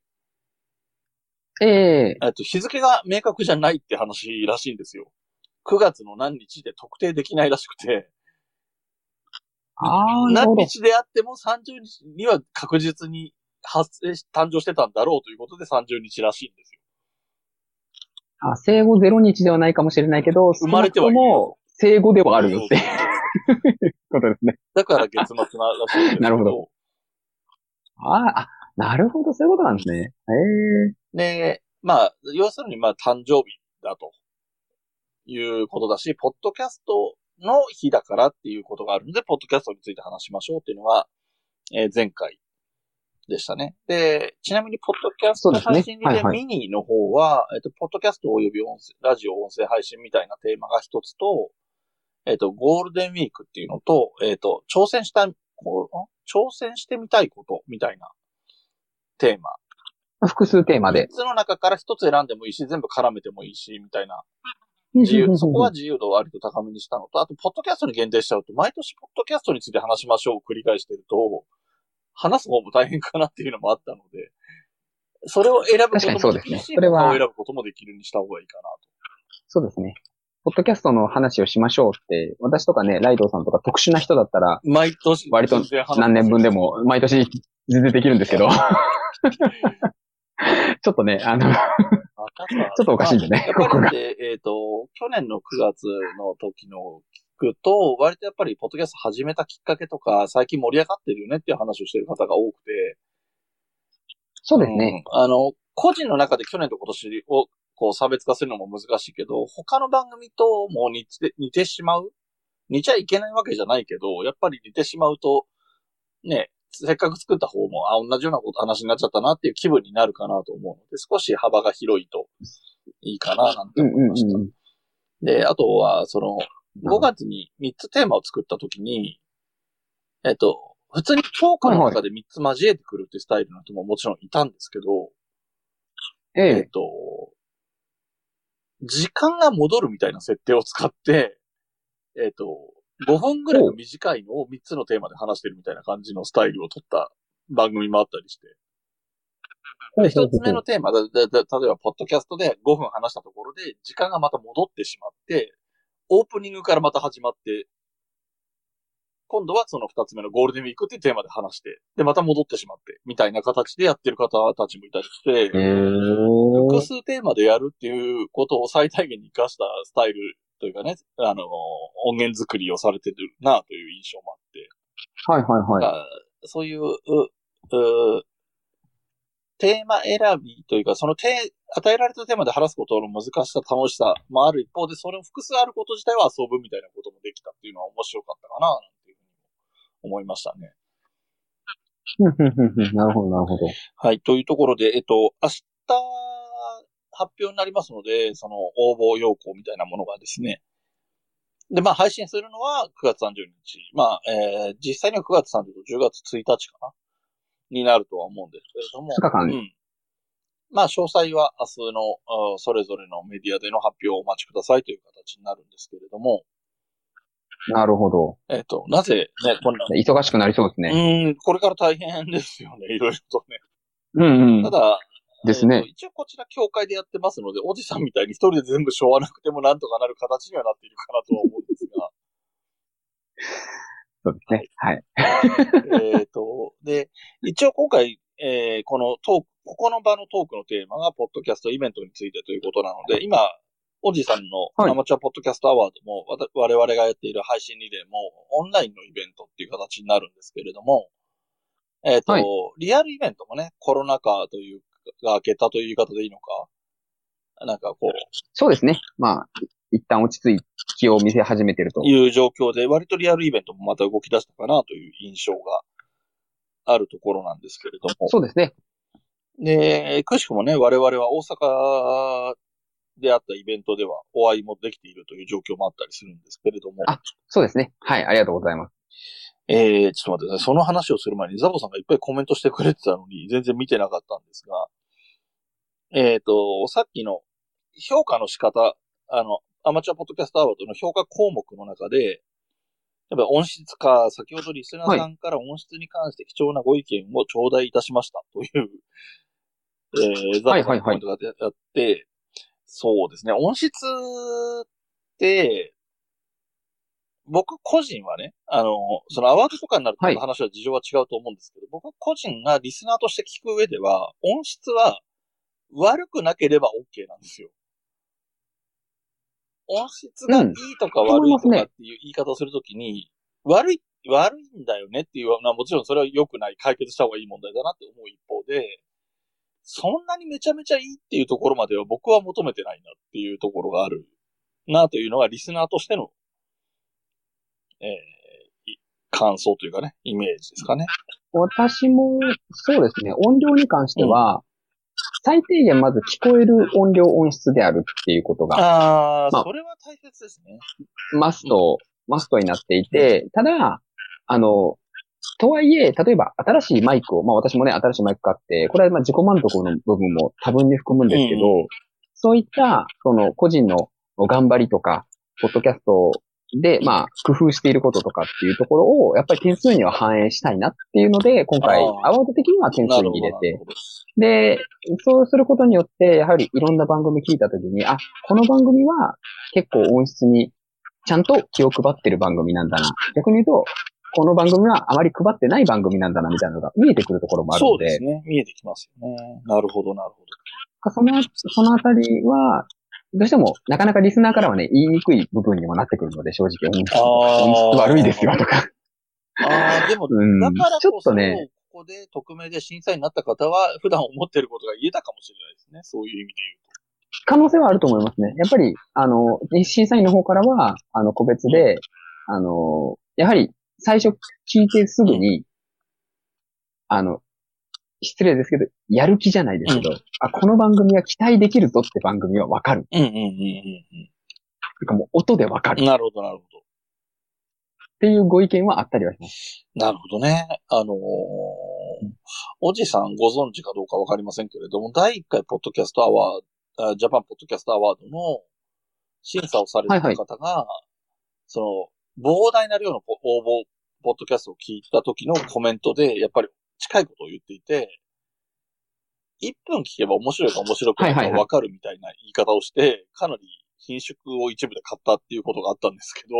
えええっと、日付が明確じゃないって話らしいんですよ。9月の何日で特定できないらしくて、ああ。何日であっても30日には確実に発生し、誕生してたんだろうということで30日らしいんですよ。あ生後0日ではないかもしれないけど、生まれてはも生後ではあるよってことですね。だから月末ならしいんですけど。なるほどああ、あ、なるほど、そういうことなんですね。ええで、まあ、要するにまあ誕生日だということだし、ポッドキャストの日だからっていうことがあるので、ポッドキャストについて話しましょうっていうのが、えー前回でしたね。で、ちなみに、ポッドキャストそうですね配信リレーはいはいミニの方は、えっと、ポッドキャスト及び音声、ラジオ音声配信みたいなテーマが一つと、えっと、ゴールデンウィークっていうのと、えっと、挑戦したい、こう、ん？挑戦してみたいことみたいなテーマ。複数テーマで3。つの中から一つ選んでもいいし、全部絡めてもいいし、みたいな。自由、そこは自由度を割と高めにしたのと、あと、ポッドキャストに限定しちゃうと、毎年ポッドキャストについて話しましょうを繰り返してると、話す方も大変かなっていうのもあったので、それを選ぶこともできるし、それは選ぶこともできるにした方がいいかなそうですね。ポッドキャストの話をしましょうって、私とかね、ライドウさんとか特殊な人だったら、と。毎年、割と何年分でも、毎年全然できるんですけど。ちょっとね、あの、ちょっとおかしいんでねやっここが。ぱりで、えっ、と、去年の9月の時のを聞くと、割とやっぱりポッドキャスト始めたきっかけとか、最近盛り上がってるよねっていう話をしてる方が多くて、そうですね。うん。あの、個人の中で去年と今年をこう差別化するのも難しいけど、他の番組とも似て似てしまう？似ちゃいけないわけじゃないけど、やっぱり似てしまうと、ね、せっかく作った方も、あ、同じようなこと話になっちゃったなっていう気分になるかなと思うので、少し幅が広いといいかななんてうんうん思いました。うん。で、あとは、その、5月に3つテーマを作ったときに、えっと、普通にトークの中で3つ交えてくるっていうスタイルの人ももちろんいたんですけど、えええっと、時間が戻るみたいな設定を使って、えっと、5分ぐらいの短いのを3つのテーマで話してるみたいな感じのスタイルを取った番組もあったりして。で一つ目のテーマだ、だだ例えば、ポッドキャストで5分話したところで、時間がまた戻ってしまって、オープニングからまた始まって、今度はその二つ目のゴールデンウィークっていうテーマで話して、で、また戻ってしまって、みたいな形でやってる方たちもいたりして、えー。複数テーマでやるっていうことを最大限に活かしたスタイルというかね、あの、音源作りをされてるなという印象もあって、はいはいはい。がそういう、う、うテーマ選びというか、そのテー与えられたテーマで話すことの難しさ、楽しさもある一方で、それを複数あること自体は遊ぶみたいなこともできたっていうのは面白かったかな、なんていうふうに思いましたね。なるほどなるほど。はい。というところで、えっと、明日発表になりますので、その応募要項みたいなものがですね。で、まあ配信するのは9月30日。まあ、えー、実際には9月30日と10月1日かなになるとは思うんですけれども。2日間うん。まあ、詳細は明日の、あそれぞれのメディアでの発表をお待ちくださいという形になるんですけれども、なるほど。えっ、と、なぜね、こんな、忙しくなりそうですうね。ーん、これから大変ですよね、いろいろとね。うんうんた。だ、ですね一応こちら協会でやってますので、おじさんみたいに一人で全部しょわなくてもなんとかなる形にはなっているかなとは思うんですが。そうですね。はい。えっと、で、一応今回、えーこのトーク、ここの場のトークのテーマが、ポッドキャストイベントについてということなので、今、おじさんのはいアマチュアポッドキャストアワードも、わた我々がやっている配信リレーも、オンラインのイベントっていう形になるんですけれども、えっ、と、はいリアルイベントもね、コロナ禍というが明けたという言い方でいいのか、なんかこう、そうですね。まあ、一旦落ち着きを見せ始めてると。いう状況で、割とリアルイベントもまた動き出したかなという印象があるところなんですけれども。そうですね。で、くしくもね、我々は大阪であったイベントではお会いもできているという状況もあったりするんですけれども。あそうですね。はい、ありがとうございます。えー、ちょっと待ってください。その話をする前にザボさんがいっぱいコメントしてくれてたのに、全然見てなかったんですが、えっ、と、さっきの評価の仕方、あの、アマチュアポッドキャストアワードの評価項目の中で、やっぱ音質か、先ほどリスナーさんから音質に関して貴重なご意見を頂戴いたしましたという、えー、ザボさんのコメントがあって、そうですね、音質って、僕個人はね、あの、そのアワードとかになるとはい話は事情は違うと思うんですけど、僕個人がリスナーとして聞く上では、音質は悪くなければ OK なんですよ。音質がいいとか悪いとかっていう言い方をするときに、悪い、悪いんだよねっていうのはもちろんそれは良くない、解決した方がいい問題だなって思う一方で、そんなにめちゃめちゃいいっていうところまでは僕は求めてないなっていうところがあるなというのがリスナーとしての、感想というかね、イメージですかね。私も、そうですね、音量に関しては、最低限まず聞こえる音量音質であるっていうことが、ああ、まあそれは大切ですね。マスト、マストになっていて、ただ、あの、とはいえ、例えば新しいマイクを、まあ私もね、新しいマイク買って、これはまあ自己満足の部分も多分に含むんですけど、うんそういった、その個人の頑張りとか、ポッドキャストで、まあ、工夫していることとかっていうところを、やっぱり点数には反映したいなっていうので、今回、アワード的には点数。に入れてで、そうすることによって、やはりいろんな番組聞いたときに、あ、この番組は結構音質にちゃんと気を配ってる番組なんだな。逆に言うと、この番組はあまり配ってない番組なんだな、みたいなのが見えてくるところもあるそので、うですね。見えてきますよね。なるほど、なるほど。その、そのあたりは、どうしても、なかなかリスナーからはね、言いにくい部分にもなってくるので、正直音質、悪いですよ、とか。ああ、でも、うんだからちょこそ、っとね、ここで匿名で審査員になった方は、普段思ってることが言えたかもしれないですね。そういう意味で可能性はあると思いますね。やっぱり、あの、審査員の方からは、あの、個別で、あの、やはり、最初聞いてすぐに、あの、失礼ですけど、やる気じゃないですけど、あ、この番組は期待できるぞって番組はわかる。言うと。うんうんうんてかもう音でわかるっうんうん。なるほど、なるほど。ていうご意見はあったりはします。なるほどね。あのーおじさんご存知かどうかわかりませんけれども、第1回ポッドキャストアワード、あジャパンポッドキャストアワードの審査をされてた方が、その、膨大な量のポ応募、ポッドキャストを聞いた時のコメントで、やっぱり近いことを言っていて、1分聞けば面白いか面白くないかわかるみたいな言い方をして、かなり品縮を一部で買ったっていうことがあったんですけど、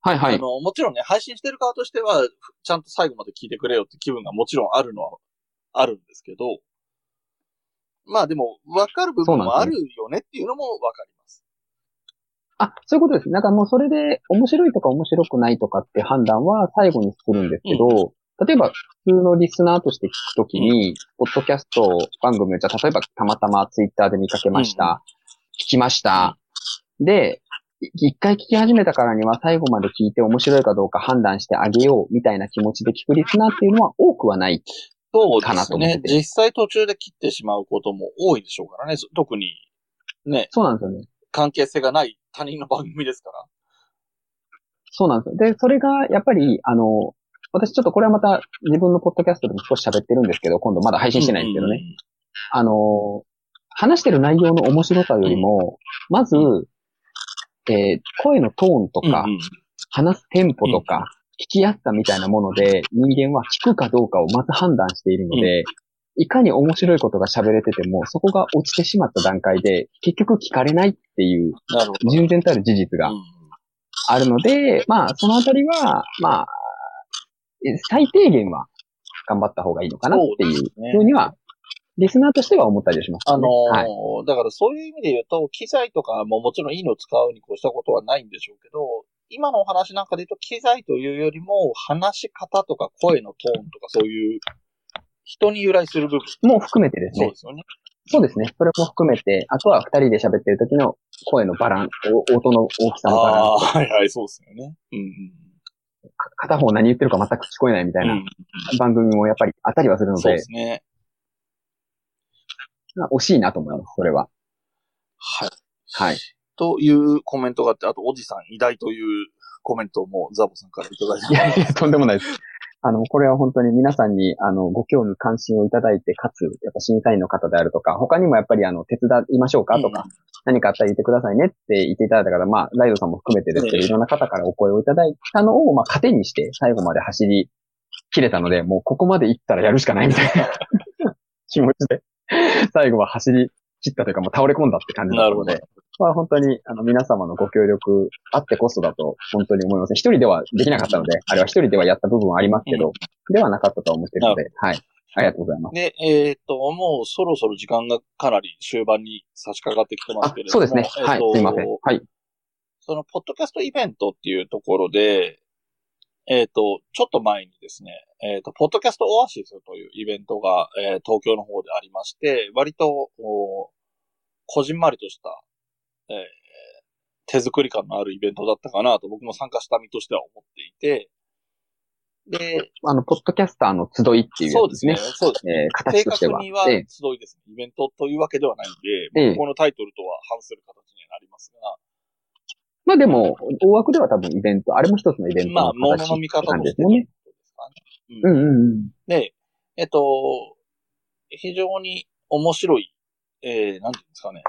はいはい。あの、もちろんね、配信してる側としては、ちゃんと最後まで聞いてくれよって気分がもちろんあるのは、あるんですけど、まあでも、わかる部分もあるよねっていうのもわかります。あ、そういうことです。なんかもうそれで面白いとか面白くないとかって判断は最後にするんですけど、例えば普通のリスナーとして聞くときに、ポッドキャスト番組をじゃあ例えばたまたまツイッターで見かけました。聞きました。で、い一回聞き始めたからには最後まで聞いて面白いかどうか判断してあげようみたいな気持ちで聞くリスナーっていうのは多くはない。そうでかなすね。と思ってて実際途中で切ってしまうことも多いでしょうからね。そ特に、ね、そうなんですよね。関係性がない他人の番組ですから。そうなんですよ。で、それが、やっぱり、あの、私ちょっとこれはまた自分のポッドキャストでも少し喋ってるんですけど、今度まだ配信してないんですけどね。あの、話してる内容の面白さよりも、まず、えー声のトーンとか。話すテンポとか、聞きやすさみたいなもので、人間は聞くかどうかをまず判断しているので、いかに面白いことが喋れてても、そこが落ちてしまった段階で、結局聞かれないっていう。純然たる事実がうんあるので、まあ、そのあたりは、まあ、え最低限は頑張った方がいいのかなっていうふうには、リスナーとしては思ったりはします、ね。あのーはい。だからそういう意味で言うと、機材とかももちろんいいのを使うに越したことはないんでしょうけど、今のお話なんかで言うと、機材というよりも、話し方とか声のトーンとかそういう、人に由来する部分。もう含めてですねそうで。すよね。そうですね。それも含めて、あとは二人で喋ってる時の声のバランス、お音の大きさのバランああ、はいはい、そうですよね。うんうん。片方何言ってるか全く聞こえないみたいなうん番組もやっぱりあったりはするのでそうで、すね。まあ惜しいなと思います、それは。はい。はい。というコメントがあって、あと、おじさん偉大というコメントもザボさんからいただいていやいや、とんでもないです。あの、これは本当に皆さんに、あの、ご興味関心をいただいて、かつ、やっぱ審査員の方であるとか、他にもやっぱりあの、手伝いましょうかとか、何かあったら言ってくださいねって言っていただいた方、まあ、ライドさんも含めてですけど、ええいろんな方からお声をいただいたのを、まあ、糧にして、最後まで走り切れたので、もうここまで行ったらやるしかないみたいな 気持ちで、最後は走り切ったというか、もう倒れ込んだって感じなるで、まあ本当に、あの、皆様のご協力あってこそだと、本当に思います。一人ではできなかったので、あれは一人ではやった部分はありますけど、ではなかったとは思ってるので、はい。ありがとうございます。で、えっ、と、もうそろそろ時間がかなり終盤に差し掛かってきてますあけれ、ども。そうですね。はい。えっとすいません。はい。その、ポッドキャストイベントっていうところで、えっ、と、ちょっと前にですね、えっ、と、ポッドキャストオアシスというイベントが、えー東京の方でありまして、割と、おこじんまりとした、えー手作り感のあるイベントだったかなと僕も参加した身としては思っていて、で、あの、ポッドキャスターの集いっていうやつですね。そうですね。えー形としては。正確にはええ集いですね。イベントというわけではないんで、ええこのタイトルとは反する形にはなりますが、まあでも、大枠では多分イベント、あれも一つのイベントまあ、のもの形の見方としてね。うんうんうん。で、えっと、非常に面白い、えー、なんていうんですかね。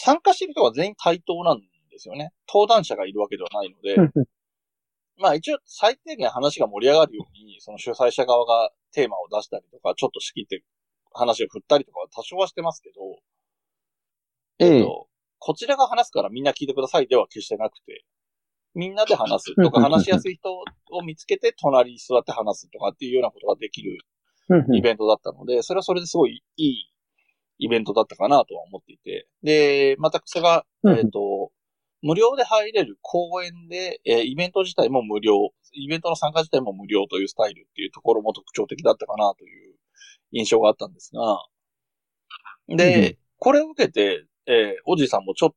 参加している人は全員対等なんですよね。登壇者がいるわけではないので、まあ一応最低限話が盛り上がるように、その主催者側がテーマを出したりとか、ちょっと仕切って話を振ったりとかは多少はしてますけど、ええ。とこちらが話すからみんな聞いてくださいでは決してなくて、みんなで話すとか話しやすい人を見つけて隣に座って話すとかっていうようなことができるイベントだったので、それはそれですごいいいイベントだったかなとは思っていて、で、またそれが、えっ、と、無料で入れる公演で、えーイベント自体も無料、イベントの参加自体も無料というスタイルっていうところも特徴的だったかなという印象があったんですが、で、うん。うんこれを受けて、えーおじさんもちょっ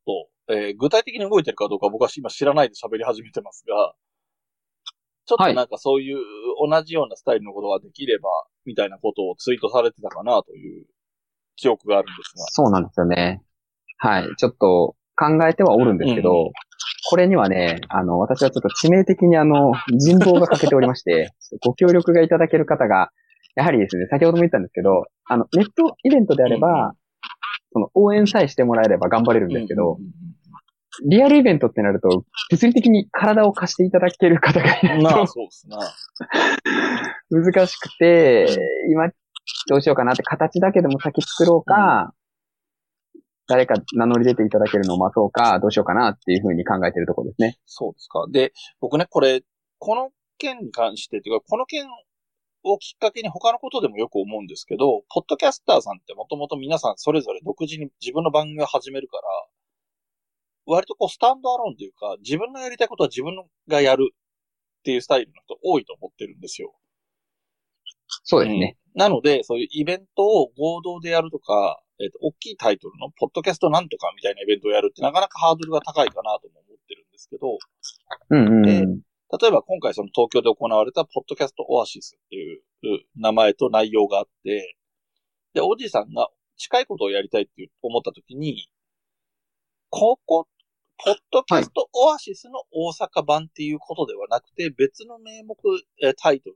と、えー具体的に動いてるかどうか僕は今知らないで喋り始めてますが、ちょっとなんかそういう同じようなスタイルのことができれば、みたいなことをツイートされてたかなという記憶があるんですが。そうなんですよね。はい。ちょっと考えてはおるんですけど、うんこれにはね、あの、私はちょっと致命的にあの、人望が欠けておりまして、ご協力がいただける方が、やはりですね、先ほども言ったんですけど、あの、ネットイベントであれば、その応援さえしてもらえれば頑張れるんですけど、リアルイベントってなると、物理的に体を貸していただける方がいないうん、まあ、とそうですな。難しくて、今、どうしようかなって形だけでも先作ろうか、誰か名乗り出ていただけるのを待とうか、どうしようかなっていうふうに考えてるところですね。そうですか。で、僕ね、これ、この件に関して、っていうか、この件をきっかけに他のことでもよく思うんですけど、ポッドキャスターさんってもともと皆さんそれぞれ独自に自分の番組を始めるから、割とこうスタンドアローンというか、自分のやりたいことは自分がやるっていうスタイルの人多いと思ってるんですよ。そうですね。なので、そういうイベントを合同でやるとか、えっ、と、大きいタイトルの、ポッドキャストなんとかみたいなイベントをやるってなかなかハードルが高いかなとも思ってるんですけど、うんうん。例えば今回その東京で行われたポッドキャストオアシスっていう名前と内容があって、で、おじさんが近いことをやりたいって思った時に、ここ、ポッドキャストオアシスの大阪版っていうことではなくて、別の名目、えータイトル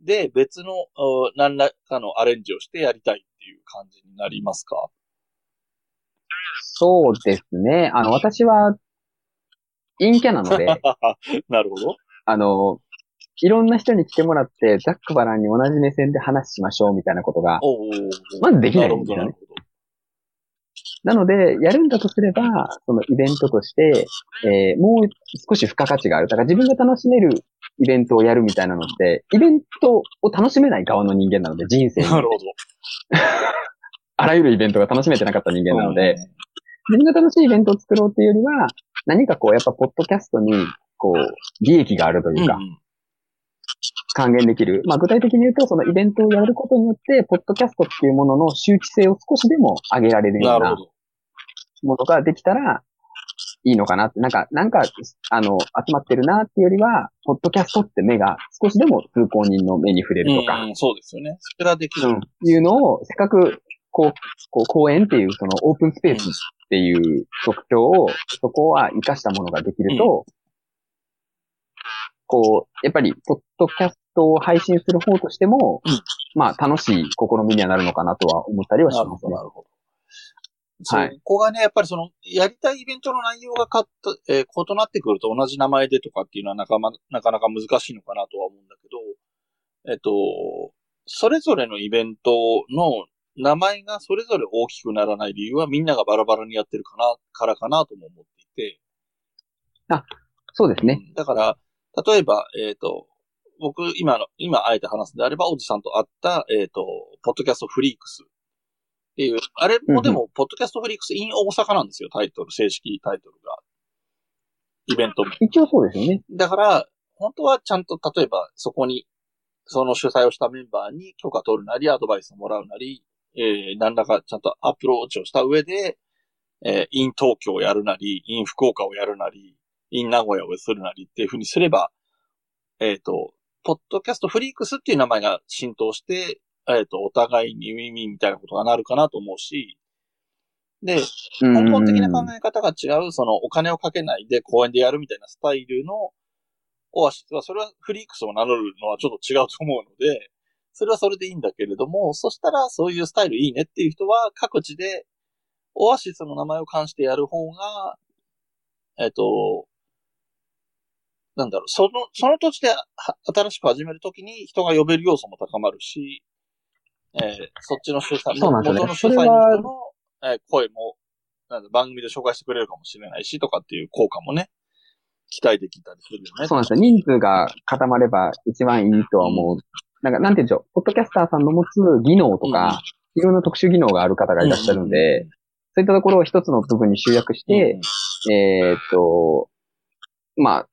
で別のう何らかのアレンジをしてやりたいっていう感じになりますか？そうですね。あの、私は、陰キャなので、なるほど。あの、いろんな人に来てもらって、ざっくばらんに同じ目線で話しましょうみたいなことが、まずできないなんですよねなので、やるんだとすれば、そのイベントとして、えーもう少し付加価値がある。だから自分が楽しめるイベントをやるみたいなのって、イベントを楽しめない側の人間なので、人生に。なるほど。あらゆるイベントが楽しめてなかった人間なので、うん自分が楽しいイベントを作ろうっていうよりは、何かこう、やっぱ、ポッドキャストに、こう、利益があるというか、うんうん還元できる。まあ、具体的に言うと、そのイベントをやることによって、ポッドキャストっていうものの周知性を少しでも上げられるような。ものができたら、いいのかなって、なんか、なんか、あの、集まってるなっていうよりは、ポッドキャストって目が少しでも通行人の目に触れるとか、うん、そうですよね。それはできる。うん、いうのを、せっかくこう、こう公園っていうそのオープンスペースっていう特徴を、そこは活かしたものができると、こう、やっぱり、ポッドキャストを配信する方としても、うん。まあ、楽しい試みにはなるのかなとは思ったりはしますね。なるほど、。はい。こがね、やっぱりその、やりたいイベントの内容がかっと、えー異なってくると同じ名前でとかっていうのはなか,、ま、なかなか難しいのかなとは思うんだけど、えっと、それぞれのイベントの名前がそれぞれ大きくならない理由はみんながバラバラにやってるかな、からかなとも思っていて、そうですね。うん。だから、例えば、えっ、と、僕、今の、今、あえて話すんであれば、おじさんと会った、えっ、と、ポッドキャストフリークスっていう、あれもでも、ポッドキャストフリークス in 大阪なんですよ、タイトル、正式タイトルが。イベントも。一応そうですよね。だから、本当はちゃんと、例えば、そこに、その主催をしたメンバーに許可取るなり、アドバイスをもらうなり、えー、何らかちゃんとアプローチをした上で、えー、in 東京をやるなり、in 福岡をやるなり、in 名古屋をするなりっていうふうにすれば、えっ、と、ポッドキャストフリークスっていう名前が浸透して、えっ、と、お互いにウィンウィンみたいなことがなるかなと思うし、で、根本的な考え方が違う、そのお金をかけないで公園でやるみたいなスタイルのオアシス。は、それはフリークスを名乗るのはちょっと違うと思うので、それはそれでいいんだけれども、そしたらそういうスタイルいいねっていう人は各地でオアシスの名前を冠してやる方が、えっ、と、なんだろう、その、その土地では新しく始めるときに人が呼べる要素も高まるし、えーそっちの主催、そうなんですよね元の主催の人の、えー声も、なんだ番組で紹介してくれるかもしれないしとかっていう効果もね、期待できたりするよね。そうなんですよ。人数が固まれば一番いいとは思う。なんか、なんて言うんでしょう。ポッドキャスターさんの持つ技能とか、いろんな特殊技能がある方がいらっしゃるんで、そういったところを一つの部分に集約して、えーっと、まあ、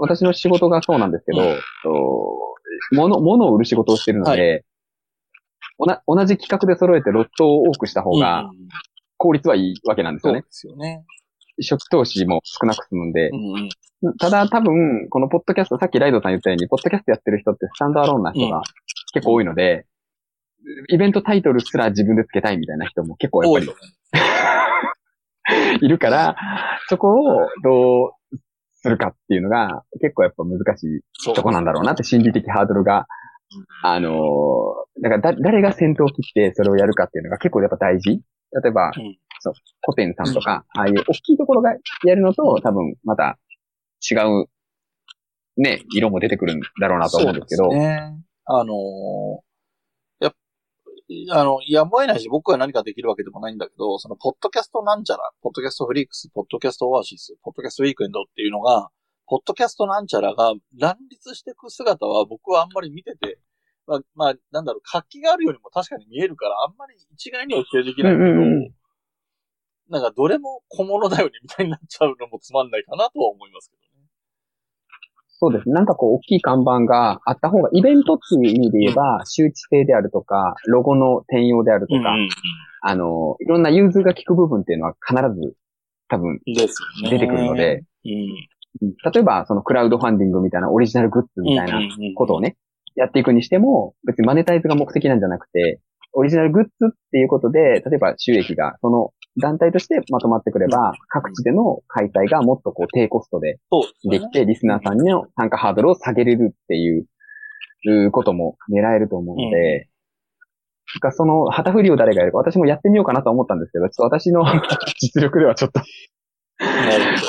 私の仕事がそうなんですけど、うんと物、物を売る仕事をしてるので、おな同じ企画で揃えてロットを多くした方うんがうん効率はいいわけなんですよね。そうですよね。初期投資も少なく済むんでう。んうんただ多分、このポッドキャスト、さっきライドさん言ったように、ポッドキャストやってる人ってスタンドアローンな人が結構多いので、イベントタイトルすら自分でつけたいみたいな人も結構やっぱり多い。いるから、そこをどうするかっていうのが結構やっぱ難しいとこなんだろうなって心理的ハードルが、あのーだからだ誰が先頭を切ってそれをやるかっていうのが結構やっぱ大事。例えば、うん。そう、コテンさんとか、ああいう大きいところがやるのと多分また違う、ね、色も出てくるんだろうなと思うんですけど、そうね。あのーあの、やむを得ないし、僕は何かできるわけでもないんだけど、その、ポッドキャストなんちゃら、ポッドキャストフリークス、ポッドキャストオアシス、ポッドキャストウィークエンドっていうのが、ポッドキャストなんちゃらが乱立していく姿は僕はあんまり見てて、まあ、まあ、なんだろう、活気があるようにも確かに見えるから、あんまり一概には否定できないけど、うんうんうんなんかどれも小物だよねみたいになっちゃうのもつまんないかなとは思いますけどね。そうですね。なんかこう、大きい看板があった方が、イベントっていう意味で言えば、周知性であるとか、ロゴの転用であるとか、あの、いろんな融通が効く部分っていうのは必ず、多分。出てくるので、うん。例えば、そのクラウドファンディングみたいなオリジナルグッズみたいなことをね、やっていくにしても、別にマネタイズが目的なんじゃなくて、オリジナルグッズっていうことで、例えば収益が、その団体としてまとまってくれば、各地での開催がもっとこう低コストでできて、リスナーさんの参加ハードルを下げれるっていう、ことも狙えると思うので、かその旗振りを誰がやるか、私もやってみようかなと思ったんですけど、ちょっと私の 実力ではちょっと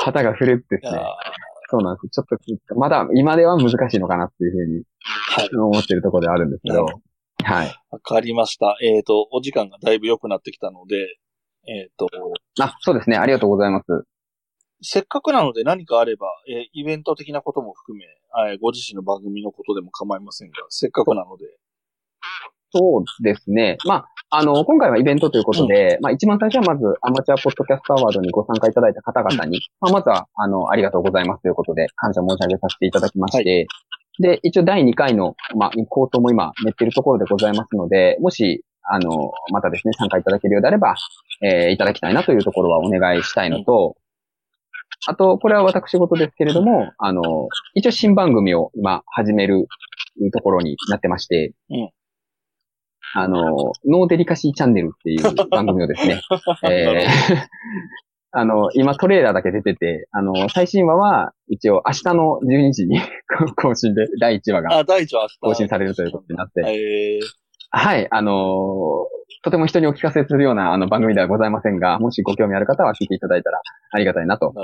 旗が振れってですね。そうなんです。ちょっと、まだ今では難しいのかなっていうふうにはい。思ってるところであるんですけどはい。わかりました。えっ、と、お時間がだいぶ良くなってきたので、えっ、と、あ、そうですね。ありがとうございます。せっかくなので何かあれば、えーイベント的なことも含め、えーご自身の番組のことでも構いませんが、せっかくなので、そうですね。まあ、あの、今回はイベントということで、まあ一番最初はまずアマチュアポッドキャストアワードにご参加いただいた方々に、まあまずは、あの、ありがとうございますということで、感謝申し上げさせていただきまして、で、一応第2回の、まあ、コートも今、練っているところでございますので、もし、あの、またですね、参加いただけるようであれば、えーいただきたいなというところはお願いしたいのと、あと、これは私事ですけれども、あの、一応新番組を今始めるところになってまして、うん。あの、ノーデリカシーチャンネルっていう番組をですね、えー あの、今トレーラーだけ出てて、あの、最新話は一応明日の12時に 更新で第1話が更新されるということになって、えー、はい、あのーとても人にお聞かせするようなあの番組ではございませんが、もしご興味ある方は聞いていただいたらありがたいなと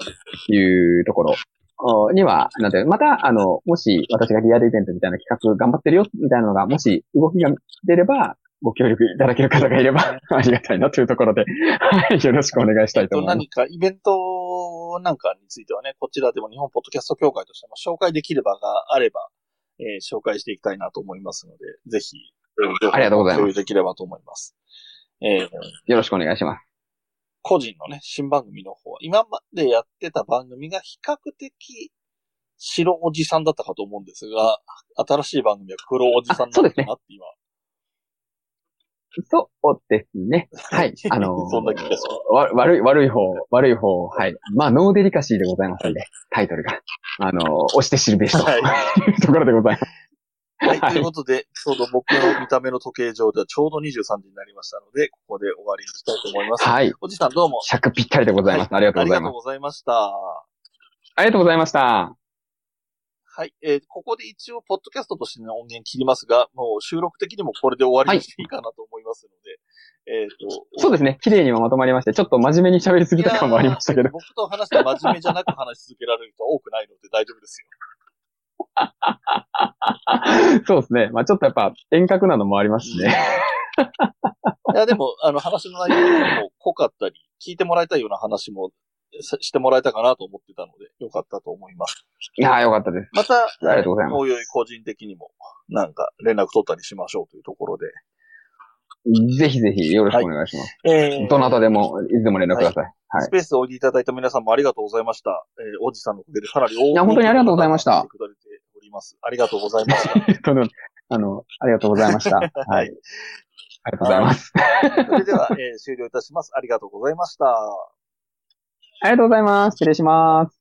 い。うところ。おには、なんて、また、あの、もし私がリアルイベントみたいな企画頑張ってるよ、みたいなのが、もし動きが出れば、ご協力いただける方がいればありがたいなというところで、はい、よろしくお願いしたえっと、いと思います。何かイベントなんかについてはね、こちらでも日本ポッドキャスト協会としても紹介できる場があれば、えー紹介していきたいなと思いますので、ぜひ、ありがとうございます共有できればと思います。えーよろしくお願いします。個人のね、新番組の方は、今までやってた番組が比較的白おじさんだったかと思うんですが、新しい番組は黒おじさんなんだなって今。そうですね。はい。あのーそんな気がしますわ悪い、悪い方、悪い方、はい。まあ、ノーデリカシーでございますので、タイトルが。あのー押して知るべしとはいいう ところでございます。はい、はいということで、ちょうど僕の見た目の時計上ではちょうど23時になりましたので、ここで終わりにしたいと思います。はい。おじさんどうも。尺ぴったりでございます。ありがとうございます。ありがとうございました。ありがとうございました。はい。えーここで一応、ポッドキャストとしての音源切りますが、もう収録的にもこれで終わりにしていいかなと思いますので、えっ、と、そうですね。綺麗にまとまりまして、ちょっと真面目に喋りすぎた感もありましたけど。僕と話して真面目じゃなく話し続けられる人は多くないので大丈夫ですよ。そうですね。まあちょっとやっぱ遠隔なのもありますしね。いや、でも、あの、話の内容も濃かったり、聞いてもらいたいような話もさしてもらえたかなと思ってたので、よかったと思います。いやーよかったです。また、ありがとうございますおいおい個人的にも、なんか連絡取ったりしましょうというところで。ぜひぜひよろしくお願いします。えーどなたでも、いつでも連絡ください。はい。スペースをおいでいただいた皆さんもありがとうございました。えー、おじさんのおかげでかなり多いや本当にありがとうございましたります。ありがとうございました。とんでもあの、ありがとうございました。はい。ありがとうございます。それでは、えー終了いたします。ありがとうございました。ありがとうございます。失礼します。